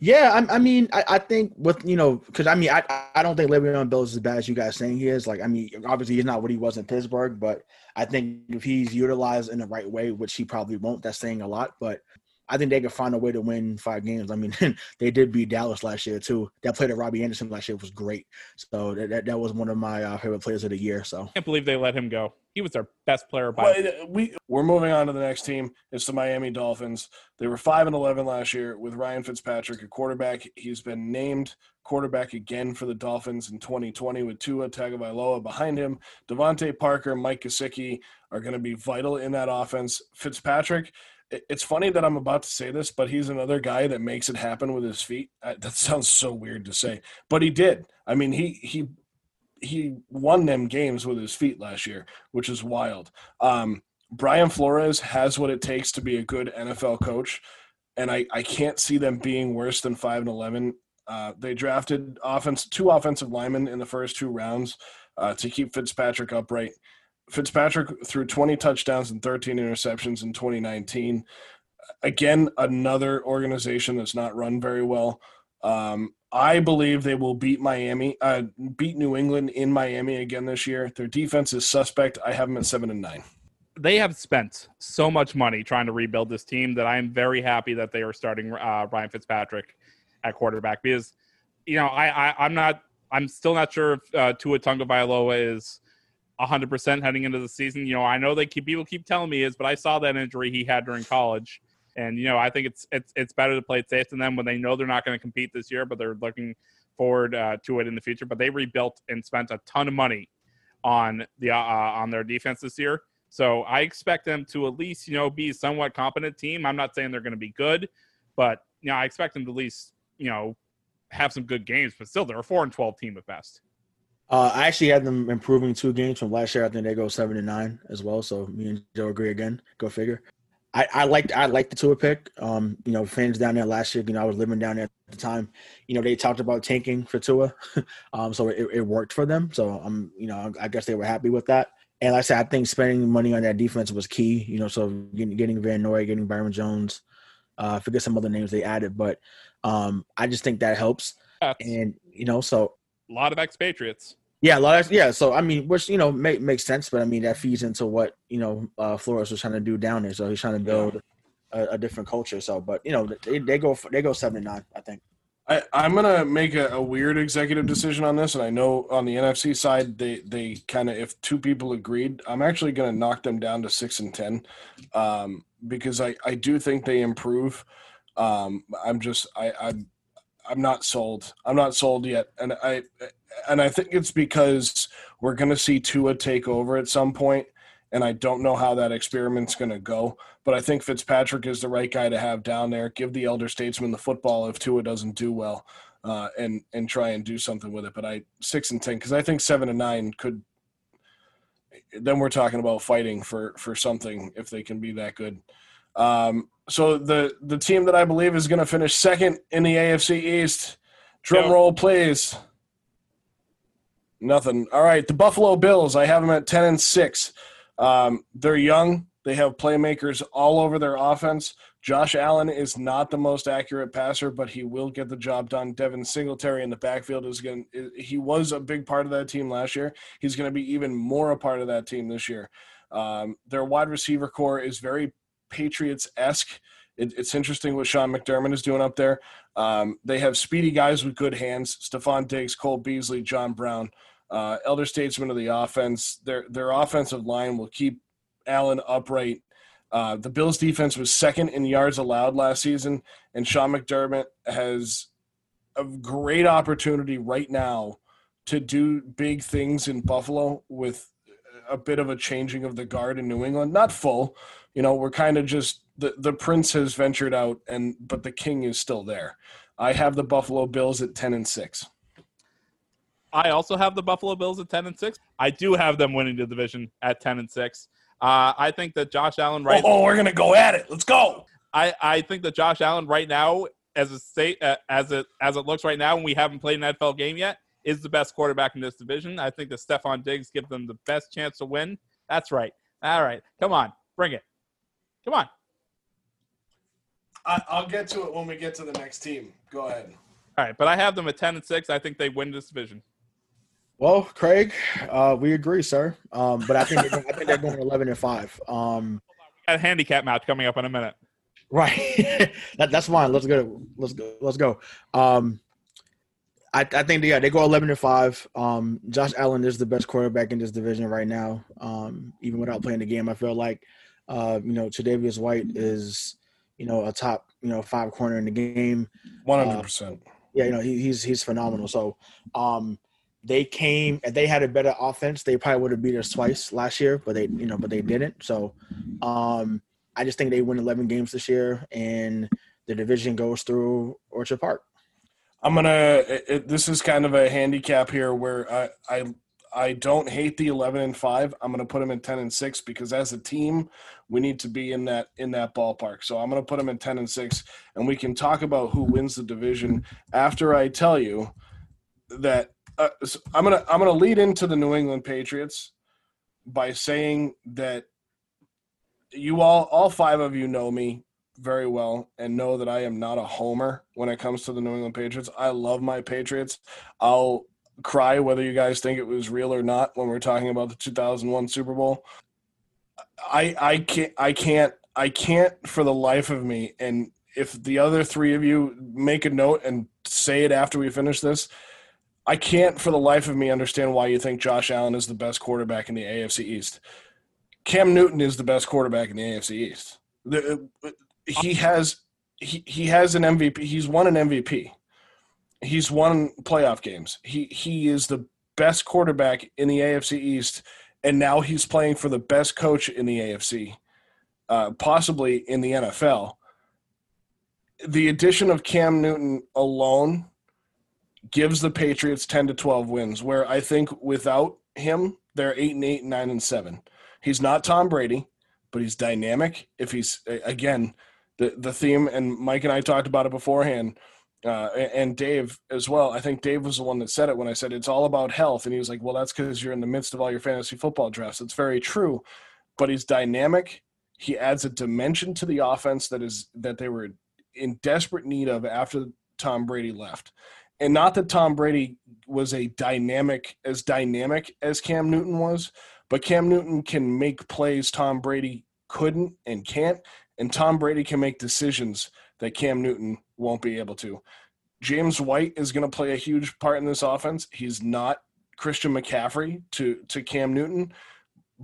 S4: Yeah, I, I mean, I, I think with you know, because I mean, I I don't think Le'Veon Bell is as bad as you guys saying he is. Like, I mean, obviously he's not what he was in Pittsburgh, but I think if he's utilized in the right way, which he probably won't, that's saying a lot. But I think they could find a way to win five games. I mean, [LAUGHS] they did beat Dallas last year too. That play that Robbie Anderson last year was great. So that that, that was one of my uh, favorite players of the year. So
S1: Can't believe they let him go. He was their best player by
S3: Well, we we're moving on to the next team. It's the Miami Dolphins. They were five and eleven last year with Ryan Fitzpatrick at quarterback. He's been named quarterback again for the Dolphins in 2020 with Tua Tagovailoa behind him. DeVante Parker, Mike Gesicki are going to be vital in that offense. Fitzpatrick. It- It's funny that I'm about to say this, but he's another guy that makes it happen with his feet. That sounds so weird to say, but he did. I mean, he he he won them games with his feet last year, which is wild. Um, Brian Flores has what it takes to be a good NFL coach, and I, I can't see them being worse than five and eleven. Uh, they drafted offense two offensive linemen in the first two rounds uh, to keep Fitzpatrick upright. Fitzpatrick threw 20 touchdowns and 13 interceptions in 2019. Again, another organization that's not run very well. Um, I believe they will beat Miami, uh, beat New England in Miami again this year. Their defense is suspect. I have them at seven and nine.
S1: they have spent so much money trying to rebuild this team that I am very happy that they are starting uh, Ryan Fitzpatrick at quarterback because, you know, I, I I'm not I'm still not sure if uh, Tua Tagovailoa is 100 percent heading into the season. You know, I know they keep people keep telling me is, but I saw that injury he had during college, and you know, I think it's it's it's better to play it safe than them when they know they're not going to compete this year, but they're looking forward uh, to it in the future. But they rebuilt and spent a ton of money on the uh, on their defense this year. So I expect them to at least, you know, be a somewhat competent team. I'm not saying they're going to be good, but you know, I expect them to at least, you know, have some good games. But still, they're a four and twelve team at best.
S4: Uh, I actually had them improving two games from last year. I think they go seven and nine as well. So me and Joe agree again. Go figure. I, I liked I liked the Tua pick. Um, you know, fans down there last year, you know, I was living down there at the time. You know, they talked about tanking for Tua, [LAUGHS] um, so it, it worked for them. So I'm, um, you know, I guess they were happy with that. And like I said, I think spending money on that defense was key. You know, so getting, getting Van Noy, getting Byron Jones, uh, I forget some other names they added, but um, I just think that helps. And you know, so
S1: a lot of expatriates.
S4: Yeah, a lot of, yeah. So I mean, which you know make, makes sense, but I mean that feeds into what you know uh, Flores was trying to do down there. So he's trying to build a, a different culture. So, but you know they, they go they go seven and nine. I think.
S3: I, I'm gonna make a, a weird executive decision on this, and I know on the NFC side they they kind of if two people agreed, I'm actually gonna knock them down to six and ten, um, because I I do think they improve. Um, I'm just I I'm I'm not sold. I'm not sold yet, and I and I think it's because we're gonna see Tua take over at some point, and I don't know how that experiment's gonna go. But I think Fitzpatrick is the right guy to have down there. Give the elder statesman the football if Tua doesn't do well, uh, and and try and do something with it. But I six and ten because I think seven and nine could. Then we're talking about fighting for for something if they can be that good. Um, so the the team that I believe is going to finish second in the AFC East. Drum roll, please. Nothing. All right, the Buffalo Bills. I have them at ten and six. Um, they're young. They have playmakers all over their offense. Josh Allen is not the most accurate passer, but he will get the job done. Devin Singletary in the backfield is going. He was a big part of that team last year. He's going to be even more a part of that team this year. Um, their wide receiver corps is very Patriots esque. It, it's interesting what Sean McDermott is doing up there. Um, they have speedy guys with good hands: Stefon Diggs, Cole Beasley, John Brown, uh, elder statesmen of the offense. Their their offensive line will keep Allen upright. Uh, the Bills' defense was second in yards allowed last season, and Sean McDermott has a great opportunity right now to do big things in Buffalo with a bit of a changing of the guard in New England. Not full, you know. We're kind of just the the prince has ventured out, and but the king is still there. I have the Buffalo Bills at ten and six.
S1: I also have the Buffalo Bills at ten and six. I do have them winning the division at ten and six. Uh, I think that Josh Allen right
S3: Oh, we're gonna go at it. Let's go.
S1: I, I think that Josh Allen right now as a state uh, as it as it looks right now, and we haven't played an NFL game yet, is the best quarterback in this division. I think that Stefon Diggs gives them the best chance to win. That's right. All right, come on, bring it. Come on.
S3: I, I'll get to it when we get to the next team. Go ahead.
S1: All right, but I have them at ten and six. I think they win this division.
S4: Well, Craig, uh, we agree, sir. Um, but I think they're going, I think they're going eleven and five. Um,
S1: Got a handicap match coming up in a minute.
S4: right. [LAUGHS] that, that's fine. Let's go. Let's go. Let's go. Um, I, I think yeah they go eleven and five. Um, Josh Allen is the best quarterback in this division right now. Um, even without playing the game, I feel like uh, you know Tre'Davious White is you know a top you know five corner in the game.
S3: One hundred percent.
S4: Yeah, you know he, he's he's phenomenal. So um, they came and they had a better offense. They probably would have beat us twice last year, but they you know but they didn't. So um, I just think they win eleven games this year, and the division goes through Orchard Park.
S3: I'm gonna. It, it- this is kind of a handicap here where I I I don't hate the 11 and five. I'm gonna put them in 10 and six because as a team we need to be in that in that ballpark. So I'm gonna put them in 10 and six, and we can talk about who wins the division after I tell you that uh, so I'm gonna I'm gonna lead into the New England Patriots by saying that you all all five of you know me very well and know that I am not a homer when it comes to the New England Patriots. I love my Patriots. I'll cry whether you guys think it was real or not when we're talking about the 2001 Super Bowl. I I can't I can't I can't for the life of me and if the other 3 of you make a note and say it after we finish this, I can't for the life of me understand why you think Josh Allen is the best quarterback in the AFC East. Cam Newton is the best quarterback in the AFC East. The, uh, he has he, he has an MVP. He's won an MVP. He's won playoff games. He he is the best quarterback in the AFC East, and now he's playing for the best coach in the AFC, uh, possibly in the NFL. The addition of Cam Newton alone gives the Patriots ten to twelve wins. Where I think without him, they're eight and eight, nine and seven. He's not Tom Brady, but he's dynamic. If he's again the the theme, and Mike and I talked about it beforehand, uh, and Dave as well. I think Dave was the one that said it when I said it's all about health, and he was like, "Well, that's because you're in the midst of all your fantasy football drafts." It's very true, but he's dynamic. He adds a dimension to the offense that is that they were in desperate need of after Tom Brady left. And not that Tom Brady was a dynamic as dynamic as Cam Newton was, but Cam Newton can make plays Tom Brady couldn't and can't, and Tom Brady can make decisions that Cam Newton won't be able to. James White is going to play a huge part in this offense. He's not Christian McCaffrey to to Cam Newton,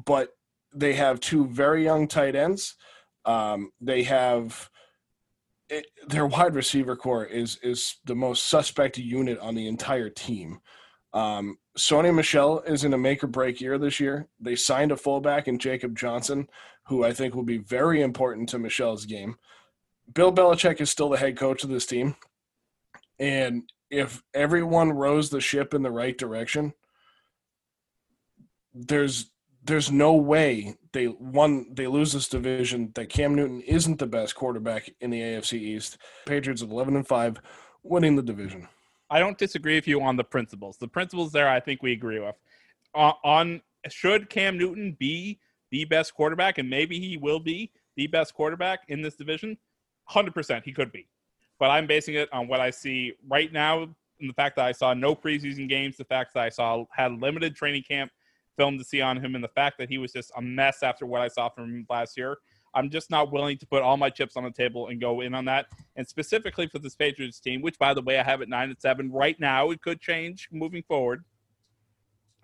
S3: but they have two very young tight ends. Um, they have it, their wide receiver corps is is the most suspect unit on the entire team. Um, Sony Michel is in a make or break year this year. They signed a fullback in Jacob Johnson, who I think will be very important to Michel's game. Bill Belichick is still the head coach of this team. And if everyone rows the ship in the right direction, there's there's no way they one they lose this division that Cam Newton isn't the best quarterback in the AFC East. Patriots of 11 and 5 winning the division.
S1: I don't disagree with you on the principles. The principles there, I think we agree with. On, on should Cam Newton be the best quarterback, and maybe he will be the best quarterback in this division, hundred percent he could be. But I'm basing it on what I see right now, and the fact that I saw no preseason games, the fact that I saw had limited training camp film to see on him, and the fact that he was just a mess after what I saw from him last year. I'm just not willing to put all my chips on the table and go in on that. And specifically for this Patriots team, which by the way I have at nine and seven right now, it could change moving forward.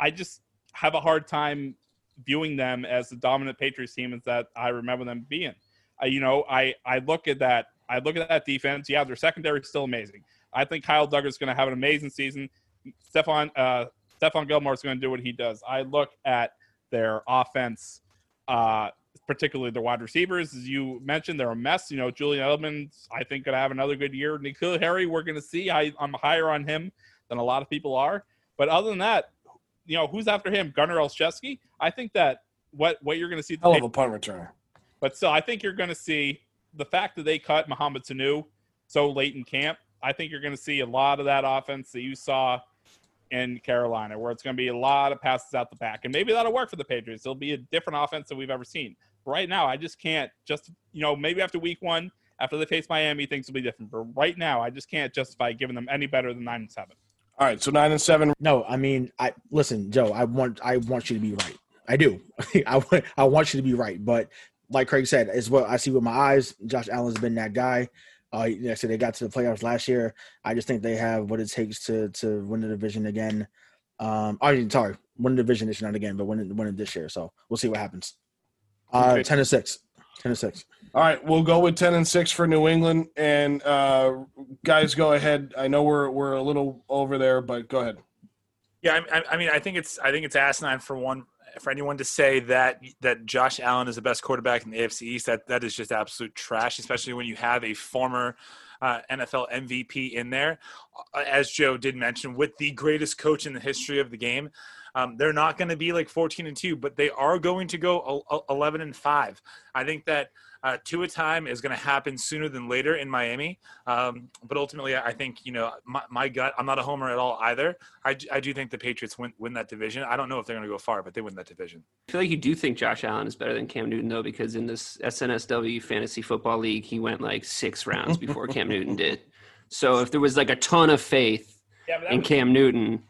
S1: I just have a hard time viewing them as the dominant Patriots team that I remember them being. I, you know, I I look at that. I look at that defense. Yeah, their secondary is still amazing. I think Kyle Dugger is going to have an amazing season. Stephon uh, Stephon Gilmore is going to do what he does. I look at their offense. Uh, particularly the wide receivers. As you mentioned, they're a mess. You know, Julian Edelman, I think, could have another good year. N'Keal Harry, we're going to see. I, I'm higher on him than a lot of people are. But other than that, you know, who's after him? Gunner Olszewski? I think that what what you're going to see.
S3: Hell of a punt returner.
S1: But still, I think you're going to see the fact that they cut Mohamed Sanu so late in camp. I think you're going to see a lot of that offense that you saw in Carolina, where it's going to be a lot of passes out the back, and maybe that'll work for the Patriots. It'll be a different offense than we've ever seen. But right now, I just can't just you know maybe after week one, after they face Miami, things will be different. But right now, I just can't justify giving them any better than nine and seven.
S3: All right, so nine and seven.
S4: No, I mean, I listen, Joe. I want, I want you to be right. I do. [LAUGHS] I want, I want you to be right. But like Craig said, is what I see with my eyes. Josh Allen's been that guy. Uh, like I said, they got to the playoffs last year. I just think they have what it takes to to win the division again. Um, I mean, sorry, win the division this year, not again, but win it, win it this year. So we'll see what happens. Uh,
S3: Okay.
S4: ten to six. Ten to six.
S3: All right, we'll go with ten and six for New England. And uh, guys, go ahead. I know we're we're a little over there, but go ahead.
S2: Yeah, I, I- I mean, I think it's I think it's asinine for one for anyone to say that that Josh Allen is the best quarterback in the AFC East. That that is just absolute trash, especially when you have a former uh, NFL MVP in there. Uh, As Joe did mention, with the greatest coach in the history of the game, um, they're not going to be like 14 and two, but they are going to go el- el- 11 and five. I think that. Uh, two time is going to happen sooner than later in Miami, um, but ultimately, I think you know my, my gut. I'm not a homer at all either. I do think the Patriots win, win that division. I don't know if they're going to go far, but they win that division.
S6: I feel like you do think Josh Allen is better than Cam Newton though, because in this SNSW Fantasy Football League, he went like six rounds before Cam Newton did. So if there was like a ton of faith
S1: Yeah,
S6: in Cam Newton,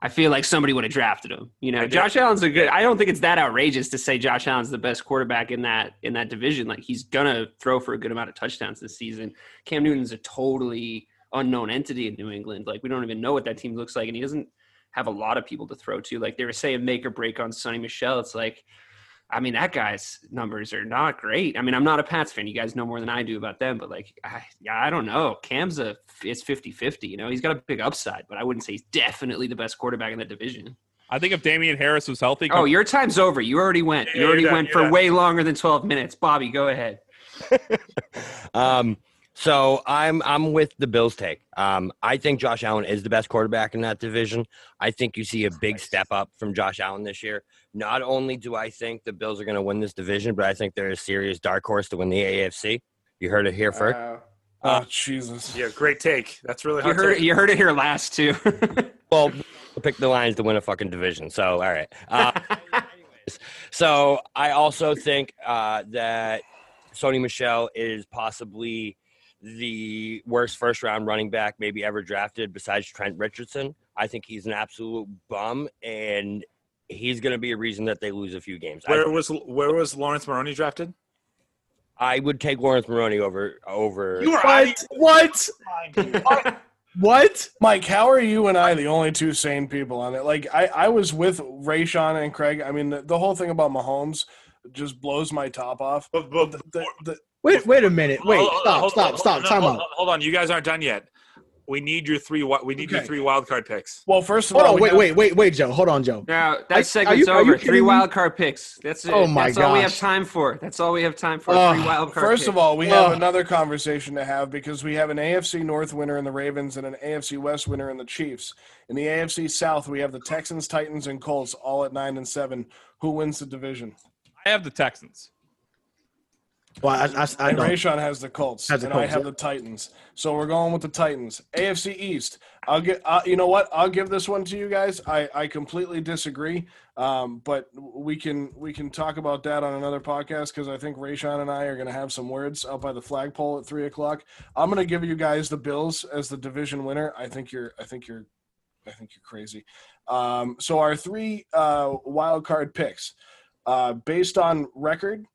S6: I feel like somebody would have drafted him. You know, Josh Allen's a good. I don't think it's that outrageous to say Josh Allen's the best quarterback in that in that division. Like he's gonna throw for a good amount of touchdowns this season. Cam Newton's a totally unknown entity in New England. Like we don't even know what that team looks like, and he doesn't have a lot of people to throw to. Like they were saying, make or break on Sony Michel. It's like. I mean, that guy's numbers are not great. I mean, I'm not a Pats fan. You guys know more than I do about them, but like, I, yeah, I don't know. Cam's a, it's 50 50. You know, he's got a big upside, but I wouldn't say he's definitely the best quarterback in that division.
S1: I think if Damien Harris was healthy,
S6: Oh, your time's over. You already went.
S2: Yeah,
S6: You already
S2: done,
S6: went
S2: you're
S6: for
S2: done.
S6: way longer than 12 minutes. Bobby, go ahead. [LAUGHS]
S5: Um, so I'm I'm with the Bills take. Um, I think Josh Allen is the best quarterback in that division. I think you see a big step up from Josh Allen this year. Not only do I think the Bills are going to win this division, but I think they're a serious dark horse to win the AFC. You heard it here first.
S3: Uh, oh Jesus!
S2: Yeah, great take. That's really
S6: You
S2: hard.
S6: heard,
S2: take.
S6: you heard it here last, too. [LAUGHS]
S5: Well, we'll pick the Lions to win a fucking division. So, all right. Uh, anyways, so I also think uh, that Sony Michel is possibly the worst first round running back maybe ever drafted besides Trent Richardson. I think he's an absolute bum, and he's going to be a reason that they lose a few games.
S2: Where was where was Lawrence Maroney drafted?
S5: I would take Lawrence Maroney over over.
S2: You were
S3: What? What?
S2: What? [LAUGHS]
S3: What? Mike, how are you and I the only two sane people on it? Like, I, I was with Rayshawn and Craig. I mean, the, the whole thing about Mahomes just blows my top off.
S2: But, but,
S3: The, the, the,
S4: Wait, wait a minute. Wait,
S2: Hold-
S4: stop,
S2: hold-
S4: stop,
S2: hold-
S4: stop.
S2: no,
S4: Time
S2: hold,
S4: out.
S2: Hold on, you guys aren't done yet. We need your three. We need your three wild card picks.
S3: well, first of
S4: Hold
S3: all,
S4: on,
S3: we
S4: wait, wait, wait, wait, Joe. Hold on, Joe.
S6: now, that
S4: are
S6: segment's
S4: you- are you
S6: over. Three
S4: me?
S6: wild card picks. That's it.
S4: Oh, my
S6: That's all we have time for. That's all we have time for.
S4: Oh,
S6: Three wild card
S3: First
S6: picks.
S3: of all, we have another conversation to have because we have an AFC North winner in the Ravens and an AFC West winner in the Chiefs. In the AFC South, we have the Texans, Titans, and Colts all at nine and seven. Who wins the division?
S1: I have the Texans.
S4: Well, I, I, I
S3: And. Rayshon has the Colts,
S4: Has the
S3: and I have
S4: yeah.
S3: the Titans. So we're going with the Titans. AFC East. I'll get. Uh, you know what? I'll give this one to you guys. I, I completely disagree. Um, but we can we can talk about that on another podcast because I think Rayshon and I are going to have some words out by the flagpole at three o'clock. I'm going to give you guys the Bills as the division winner. I think you're. I think you're. I think you're crazy. Um, so our three uh, wild card picks, uh, based on record,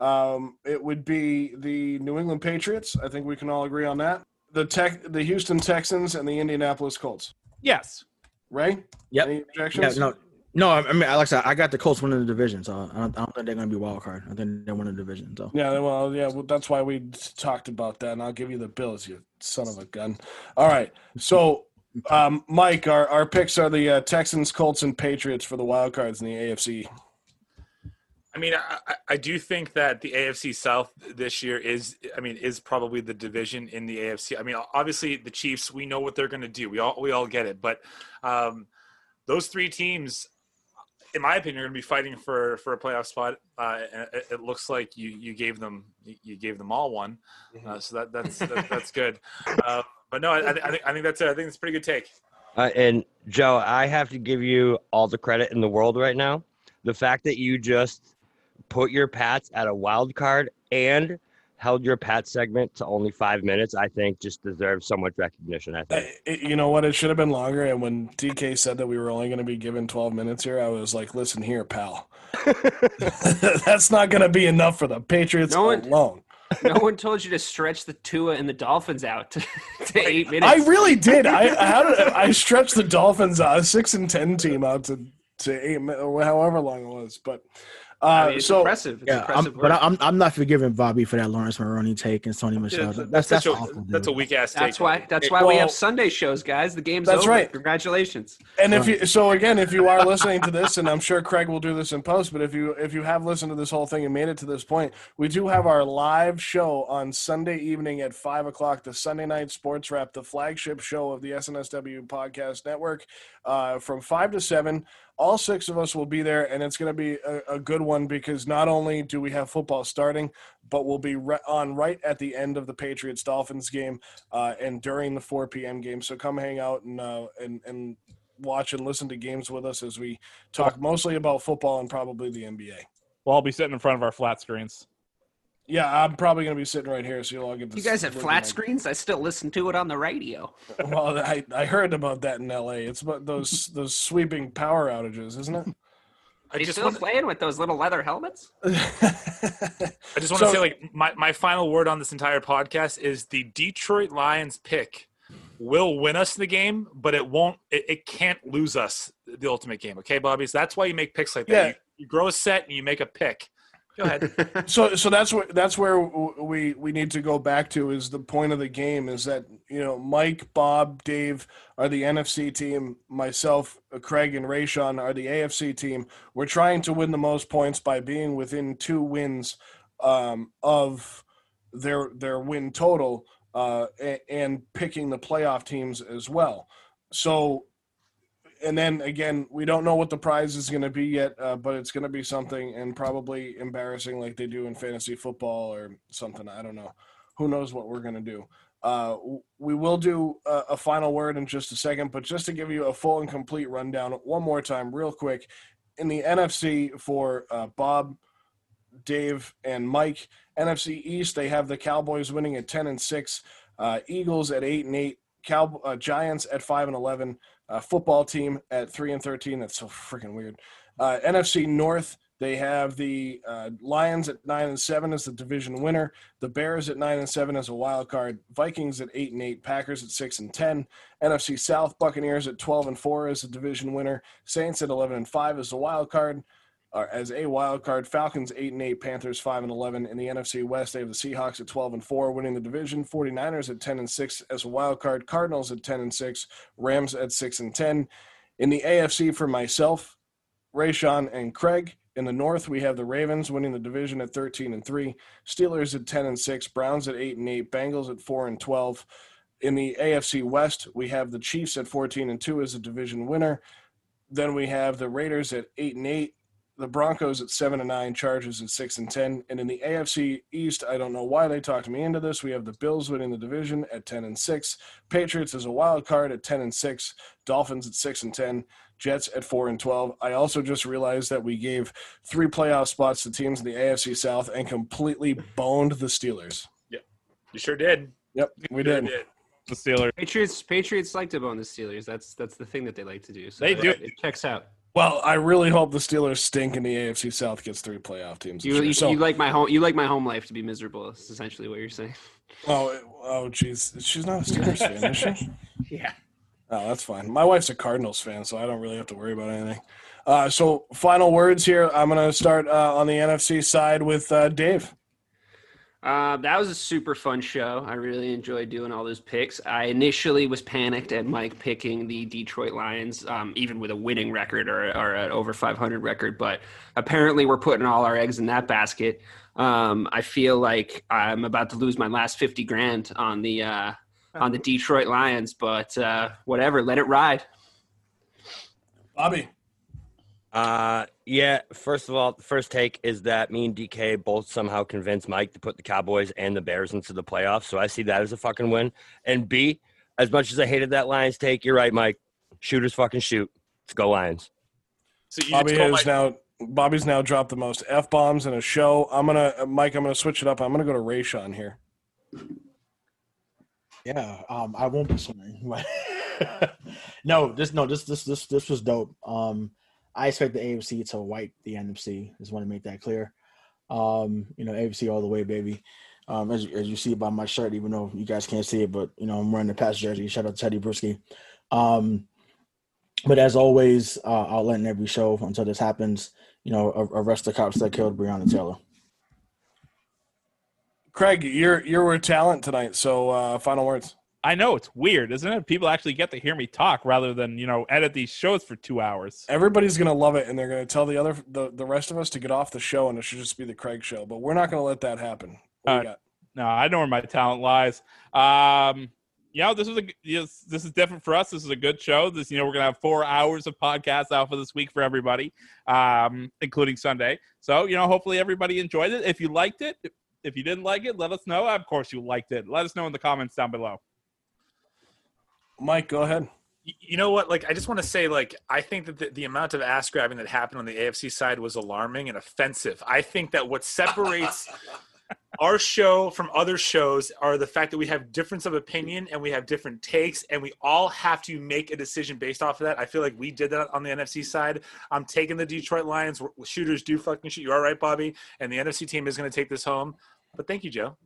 S3: um, it would be the New England Patriots. I think we can all agree on that. The tech, the Houston Texans, and the Indianapolis Colts.
S1: Yes.
S3: Right?
S4: Yep.
S3: Any
S4: Yeah,
S3: objections?
S4: no, no. I mean, like I said, I got the Colts winning the division, so I don't, I don't think they're going to be wild card. I think they're winning the division. So
S3: Yeah, well, yeah, well, that's why we talked about that, and I'll give you the Bills, you son of a gun. All right, so um, Mike, our, our picks are the uh, Texans, Colts, and Patriots for the wild cards in the AFC.
S2: I mean, I, I- I do think that the AFC South this year is, I mean, is probably the division in the AFC. I mean, obviously the Chiefs, we know what they're going to do. We all we all get it, but um, those three teams, in my opinion, you're going to be fighting for for a playoff spot. Uh, it, it looks like you you gave them you gave them all one, uh, so that that's that, that's good. Uh, but no, I, I, think I think that's a, I think it's a pretty good take.
S5: Uh, and Joe, I have to give you all the credit in the world right now. The fact that you just put your Pats at a wild card and held your Pat segment to only five minutes, I think just deserves so much recognition. I think.
S3: Uh, it- you know what? It should have been longer. And when DK said that we were only going to be given 12 minutes here, I was like, listen here, pal. [LAUGHS] [LAUGHS] That's not going to be enough for the Patriots
S6: No one-
S3: alone.
S6: no one told you to stretch the Tua and the Dolphins out to, [LAUGHS] to eight minutes.
S3: I really did. I I, how did, I stretched the Dolphins uh, six and ten team out to to eight, mi- however long it was. But uh,
S6: I mean, it's
S3: so
S6: impressive. It's
S4: Yeah, I'm, but. I'm I'm not forgiving Bobby for that Laurence Maroney take and Sony Michel.
S2: Yeah,
S4: that's that's
S2: such
S4: awful.
S2: a, that's a weak ass
S6: that's why. That's why we have Sunday shows, guys. The game's
S3: That's
S6: over.
S3: right.
S6: Congratulations.
S3: and if you so again, if you are listening to this, and I'm sure Craig will do this in post, but if you if you have listened to this whole thing and made it to this point, we do have our live show on Sunday evening at five o'clock, the Sunday Night Sports Wrap, the flagship show of the SNSW Podcast Network, uh, from five to seven. All six of us will be there, and it's going to be a, a good one because not only do we have football starting, but we'll be re- on right at the end of the Patriots Dolphins game uh, and during the 4 p.m. game. So come hang out and uh, and and watch and listen to games with us as we talk mostly about football and probably the NBA.
S1: We'll all be sitting in front of our flat screens.
S3: Yeah, I'm probably going to be sitting right here, so you'll all get. To
S6: You guys have flat
S3: my- [LAUGHS]
S6: screens. I still listen to it on the radio. [LAUGHS]
S3: Well, I, I heard about that in L.A. It's about those [LAUGHS] those sweeping power outages, isn't it?
S2: I
S6: Are you still
S2: want
S6: playing with those little leather helmets?
S2: I just want
S3: So-
S2: to say like my, my final word on this entire podcast is the Detroit Lions pick will win us the game, but it won't it, it can't lose us the ultimate game. Okay, Bobby? So that's why you make picks like that.
S3: Yeah.
S2: You, you grow a set and you make a pick. Go ahead. [LAUGHS]
S3: so so that's what that's where we we need to go back to is the point of the game is that you know Mike, Bob, Dave are the NFC team, myself, Craig, and Rayshon are the AFC team. We're trying to win the most points by being within two wins um, of their their win total uh, and picking the playoff teams as well. So and then again, we don't know what the prize is going to be yet, uh, but it's going to be something and probably embarrassing like they do in fantasy football or something. I don't know. Who knows what we're going to do? Uh, we will do a, a final word in just a second, but just to give you a full and complete rundown, one more time, real quick. In the NFC for uh, Bob, Dave, and Mike, NFC East, they have the Cowboys winning at 10 and 6, uh, Eagles at 8 and 8, Cow- uh, Giants at 5 and 11, uh, football team at 3 and 13. That's so freaking weird. Uh, NFC North, they have the uh, Lions at 9 and 7 as the division winner, the Bears at 9 and 7 as a wild card, Vikings at 8 and 8, Packers at 6 and 10, NFC South, Buccaneers at 12 and 4 as the division winner, Saints at 11 and 5 as the wild card, as a wild card. Falcons eight and eight, Panthers five and eleven. In the NFC West, they have the Seahawks at twelve and four, winning the division. 49ers at ten and six as a wild card. Cardinals at ten and six. Rams at six and ten. In the AFC for myself, Rayshon and Craig. In the North, we have the Ravens winning the division at thirteen and three. Steelers at ten and six. Browns at eight and eight. Bengals at four and twelve. In the AFC West, we have the Chiefs at fourteen and two as a division winner. Then we have the Raiders at eight and eight the Broncos at seven and nine, Chargers at six and ten, and in the AFC East, I don't know why they talked me into this. We have the Bills winning the division at ten and six, Patriots as a wild card at ten and six, Dolphins at six and ten, Jets at four and twelve. I also just realized that we gave three playoff spots to teams in the AFC South and completely boned the Steelers.
S2: Yep, you sure did.
S3: Yep, we
S2: Sure
S3: did.
S1: The Steelers.
S6: Patriots Patriots like to bone the Steelers. That's that's the thing that they like to do. So
S1: They
S6: it-
S1: do.
S6: It checks out.
S3: Well, I really hope the Steelers stink and the AFC South gets three playoff teams.
S6: You, you,
S3: So-
S6: you like my home you like my home life to be miserable. Is essentially what you're saying.
S3: oh, oh, jeez, she's not a Steelers fan, is she? [LAUGHS]
S6: Yeah.
S3: Oh, that's fine. My wife's a Cardinals fan, so I don't really have to worry about anything. Uh, so, final words here. I'm going to start uh, on the NFC side with uh, Dave.
S6: Uh, that was a super fun show. I really enjoyed doing all those picks. I initially was panicked at Mike picking the Detroit Lions, um, even with a winning record or, or an over 500 record. But apparently, we're putting all our eggs in that basket. Um, I feel like I'm about to lose my last 50 grand on the uh, on the Detroit Lions, but uh, whatever, let it ride.
S3: Bobby.
S5: Uh, yeah. First of all, the first take is that me and DK both somehow convinced Mike to put the Cowboys and the Bears into the playoffs. So I see that as a fucking win. And B, as much as I hated that Lions take, you're right, Mike. Shooters fucking shoot. Let's go Lions.
S2: So you
S3: Bobby
S2: just
S3: has
S2: my-
S3: now. Bobby's now dropped the most f bombs in a show. I'm gonna, uh, Mike. I'm gonna switch it up. I'm gonna go to Rayshawn here.
S4: Yeah, um, I won't be swimming. [LAUGHS] no, this no, this this this this was dope. Um, I expect the AFC to wipe the NFC. Just want to make that clear. Um, you know, AFC all the way, baby. Um, as, as you see by my shirt, even though you guys can't see it, but you know, I'm wearing the Pats jersey. Shout out to Tedy Bruschi. Um, but as always, uh, I'll end every show until this happens. You know, arrest the cops that killed Breonna Taylor.
S3: Craig, you're you're with talent tonight. So uh, final words.
S1: I know it's weird, isn't it? People actually get to hear me talk rather than you know edit these shows for two hours.
S3: Everybody's gonna love it, and they're gonna tell the other the, the rest of us to get off the show, and it should just be the Craig show. But we're not gonna let that happen.
S1: Uh,
S3: we got?
S1: No, I know where my talent lies. Um, you know, this is a yes, this is different for us. This is a good show. This, you know, we're gonna have four hours of podcasts out for this week for everybody, um, including Sunday. So, you know, hopefully everybody enjoyed it. If you liked it, if you didn't like it, let us know. Of course, you liked it. Let us know in the comments down below.
S3: Mike, go ahead.
S2: You know what? Like i just want to say like i think that the, the amount of ass grabbing that happened on the afc side was alarming and offensive. I think that what separates [LAUGHS] our show from other shows are the fact that we have difference of opinion and we have different takes and we all have to make a decision based off of that. I feel like we did that on the nfc side. I'm taking the detroit lions. Shooters do fucking shoot. You all right bobby. And the nfc team is going to take this home. But thank you joe.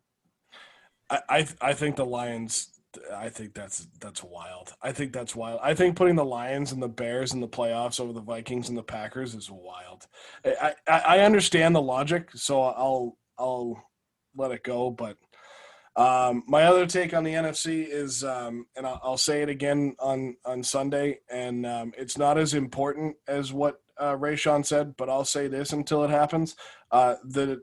S3: I, I I think the Lions. I think that's that's wild. I think that's wild. I think putting the Lions and the Bears in the playoffs over the Vikings and the Packers is wild. I I, I understand the logic, so I'll I'll let it go. But um, my other take on the NFC is, um, and I'll, I'll say it again on on Sunday, and um, it's not as important as what uh, Rayshawn said, but I'll say this until it happens. Uh, the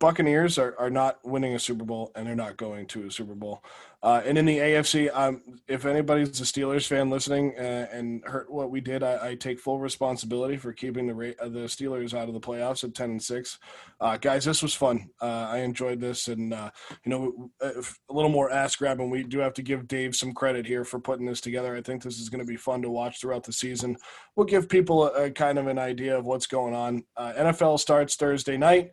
S3: Buccaneers are, are not winning a Super Bowl and they're not going to a Super Bowl. Uh, and in the AFC, um, if anybody's a Steelers fan listening uh, and heard what we did, I, I take full responsibility for keeping the the Steelers out of the playoffs at ten and six. Uh, guys, this was fun. Uh, I enjoyed this, and uh, you know, uh, a little more ass grabbing. We do have to give Dave some credit here for putting this together. I think this is going to be fun to watch throughout the season. We'll give people a, a kind of an idea of what's going on. NFL starts Thursday night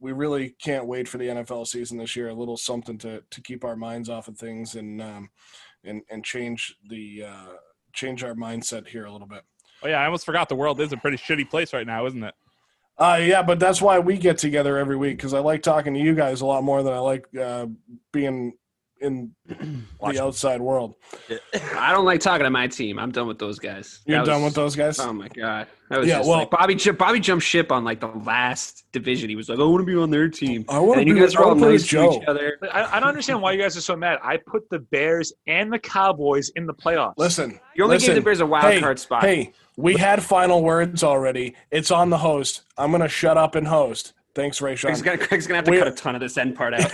S3: we really can't wait for the NFL season this year. A little something to to keep our minds off of things and um, and and change the uh, change our mindset here a little bit.
S1: Oh yeah, I almost forgot the world is a pretty shitty place right now, isn't it?
S3: Uh, yeah, but that's why we get together every week because I like talking to you guys a lot more than I like uh, being in [CLEARS THROAT] the outside world.
S6: I don't like talking to my team. I'm done with those guys.
S3: You're
S6: That
S3: done
S6: was-
S3: with those guys.
S6: Oh my god. That was
S3: Yeah,
S6: just
S3: well-
S6: like Bobby ju- Bobby jumped ship on like the last division. He was like, I want to be on their team.
S3: I wanna
S6: you
S3: be-
S6: guys
S3: I
S6: are all
S3: wanna
S6: nice to each other.
S2: I, I don't understand why you guys are so mad. I put the Bears and the Cowboys in the playoffs.
S3: Listen,
S6: You only
S3: listen,
S6: gave the Bears a wild
S3: hey,
S6: card spot.
S3: Hey, we had final words already. It's on the host. I'm gonna shut up and host. Thanks, Ray
S6: Craig's gonna, Craig's gonna have to
S3: We-
S6: cut a ton of this end part out.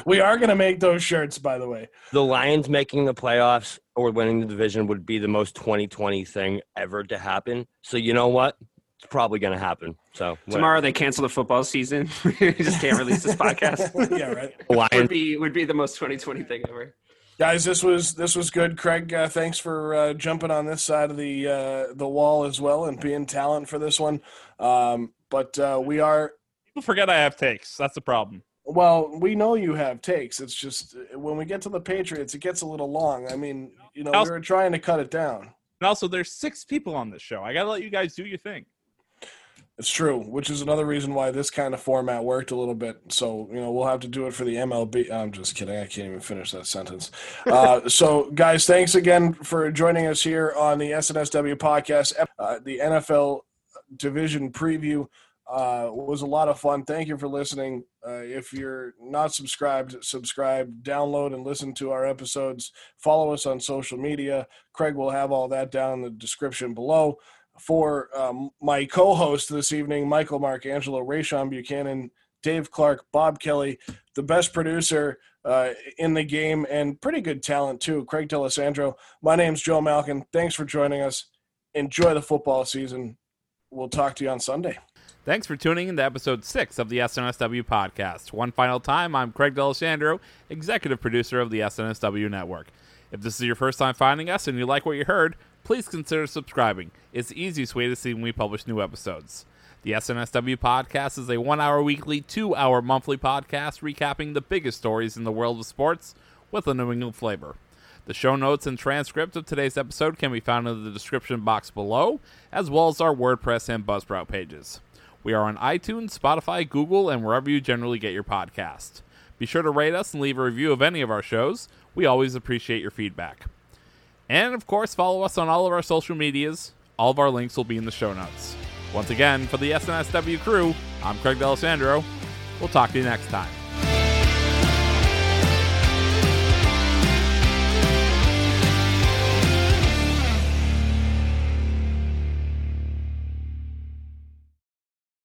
S6: [LAUGHS]
S3: we are gonna make those shirts, by the way.
S5: The Lions making the playoffs or winning the division would be the most 2020 thing ever to happen. So you know what? It's probably going to happen. So whatever.
S6: Tomorrow they cancel the football season. [LAUGHS] we just can't release this podcast. [LAUGHS]
S3: yeah, right.
S5: The
S6: would
S5: Lions.
S6: be would be the most 2020 thing ever.
S3: Guys, this was this was good. Craig, uh, thanks for uh, jumping on this side of the uh, the wall as well and being talent for this one. Um, but uh, we are
S1: People forget I have takes. That's the problem.
S3: well. We know you have takes. It's just uh, when we get to the Patriots, it gets a little long. I mean, you know, we
S1: Also-
S3: were trying to cut it down.
S1: And also, there's six people on this show. I gotta let you guys do your thing.
S3: It's true, which is another reason why this kind of format worked a little bit. So, you know, we'll have to do it for the MLB. I'm just kidding. I can't even finish that sentence. Uh, [LAUGHS] so, guys, thanks again for joining us here on the SNSW podcast. Uh, the NFL division preview uh, was a lot of fun. Thank you for listening. Uh, if you're not subscribed, subscribe, download, and listen to our episodes. Follow us on social media. Craig will have all that down in the description below for um, my co-host this evening, Michael Marcangelo, Rayshon Buchanan, Dave Clark, Bob Kelly, the best producer uh, in the game, and pretty good talent too, Craig D'Alessandro. My name's Joe Malkin. Thanks for joining us. enjoy the football season. We'll talk to you on Sunday.
S1: Thanks for tuning in to episode six of the SNSW podcast. One final time, I'm Craig D'Alessandro, executive producer of the SNSW network. If this is your first time finding us and you like what you heard, please consider subscribing. It's the easiest way to see when we publish new episodes. The SNSW podcast is a one hour weekly, two hour monthly podcast recapping the biggest stories in the world of sports with a New England flavor. The show notes and transcript of today's episode can be found in the description box below, as well as our WordPress and Buzzsprout pages. We are on iTunes, Spotify, Google, and wherever you generally get your podcast. Be sure to rate us and leave a review of any of our shows. We always appreciate your feedback. And of course, follow us on all of our social medias. All of our links will be in the show notes. Once again, for the SNSW crew, I'm Craig D'Alessandro. We'll talk to you next time.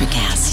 S7: Electricast.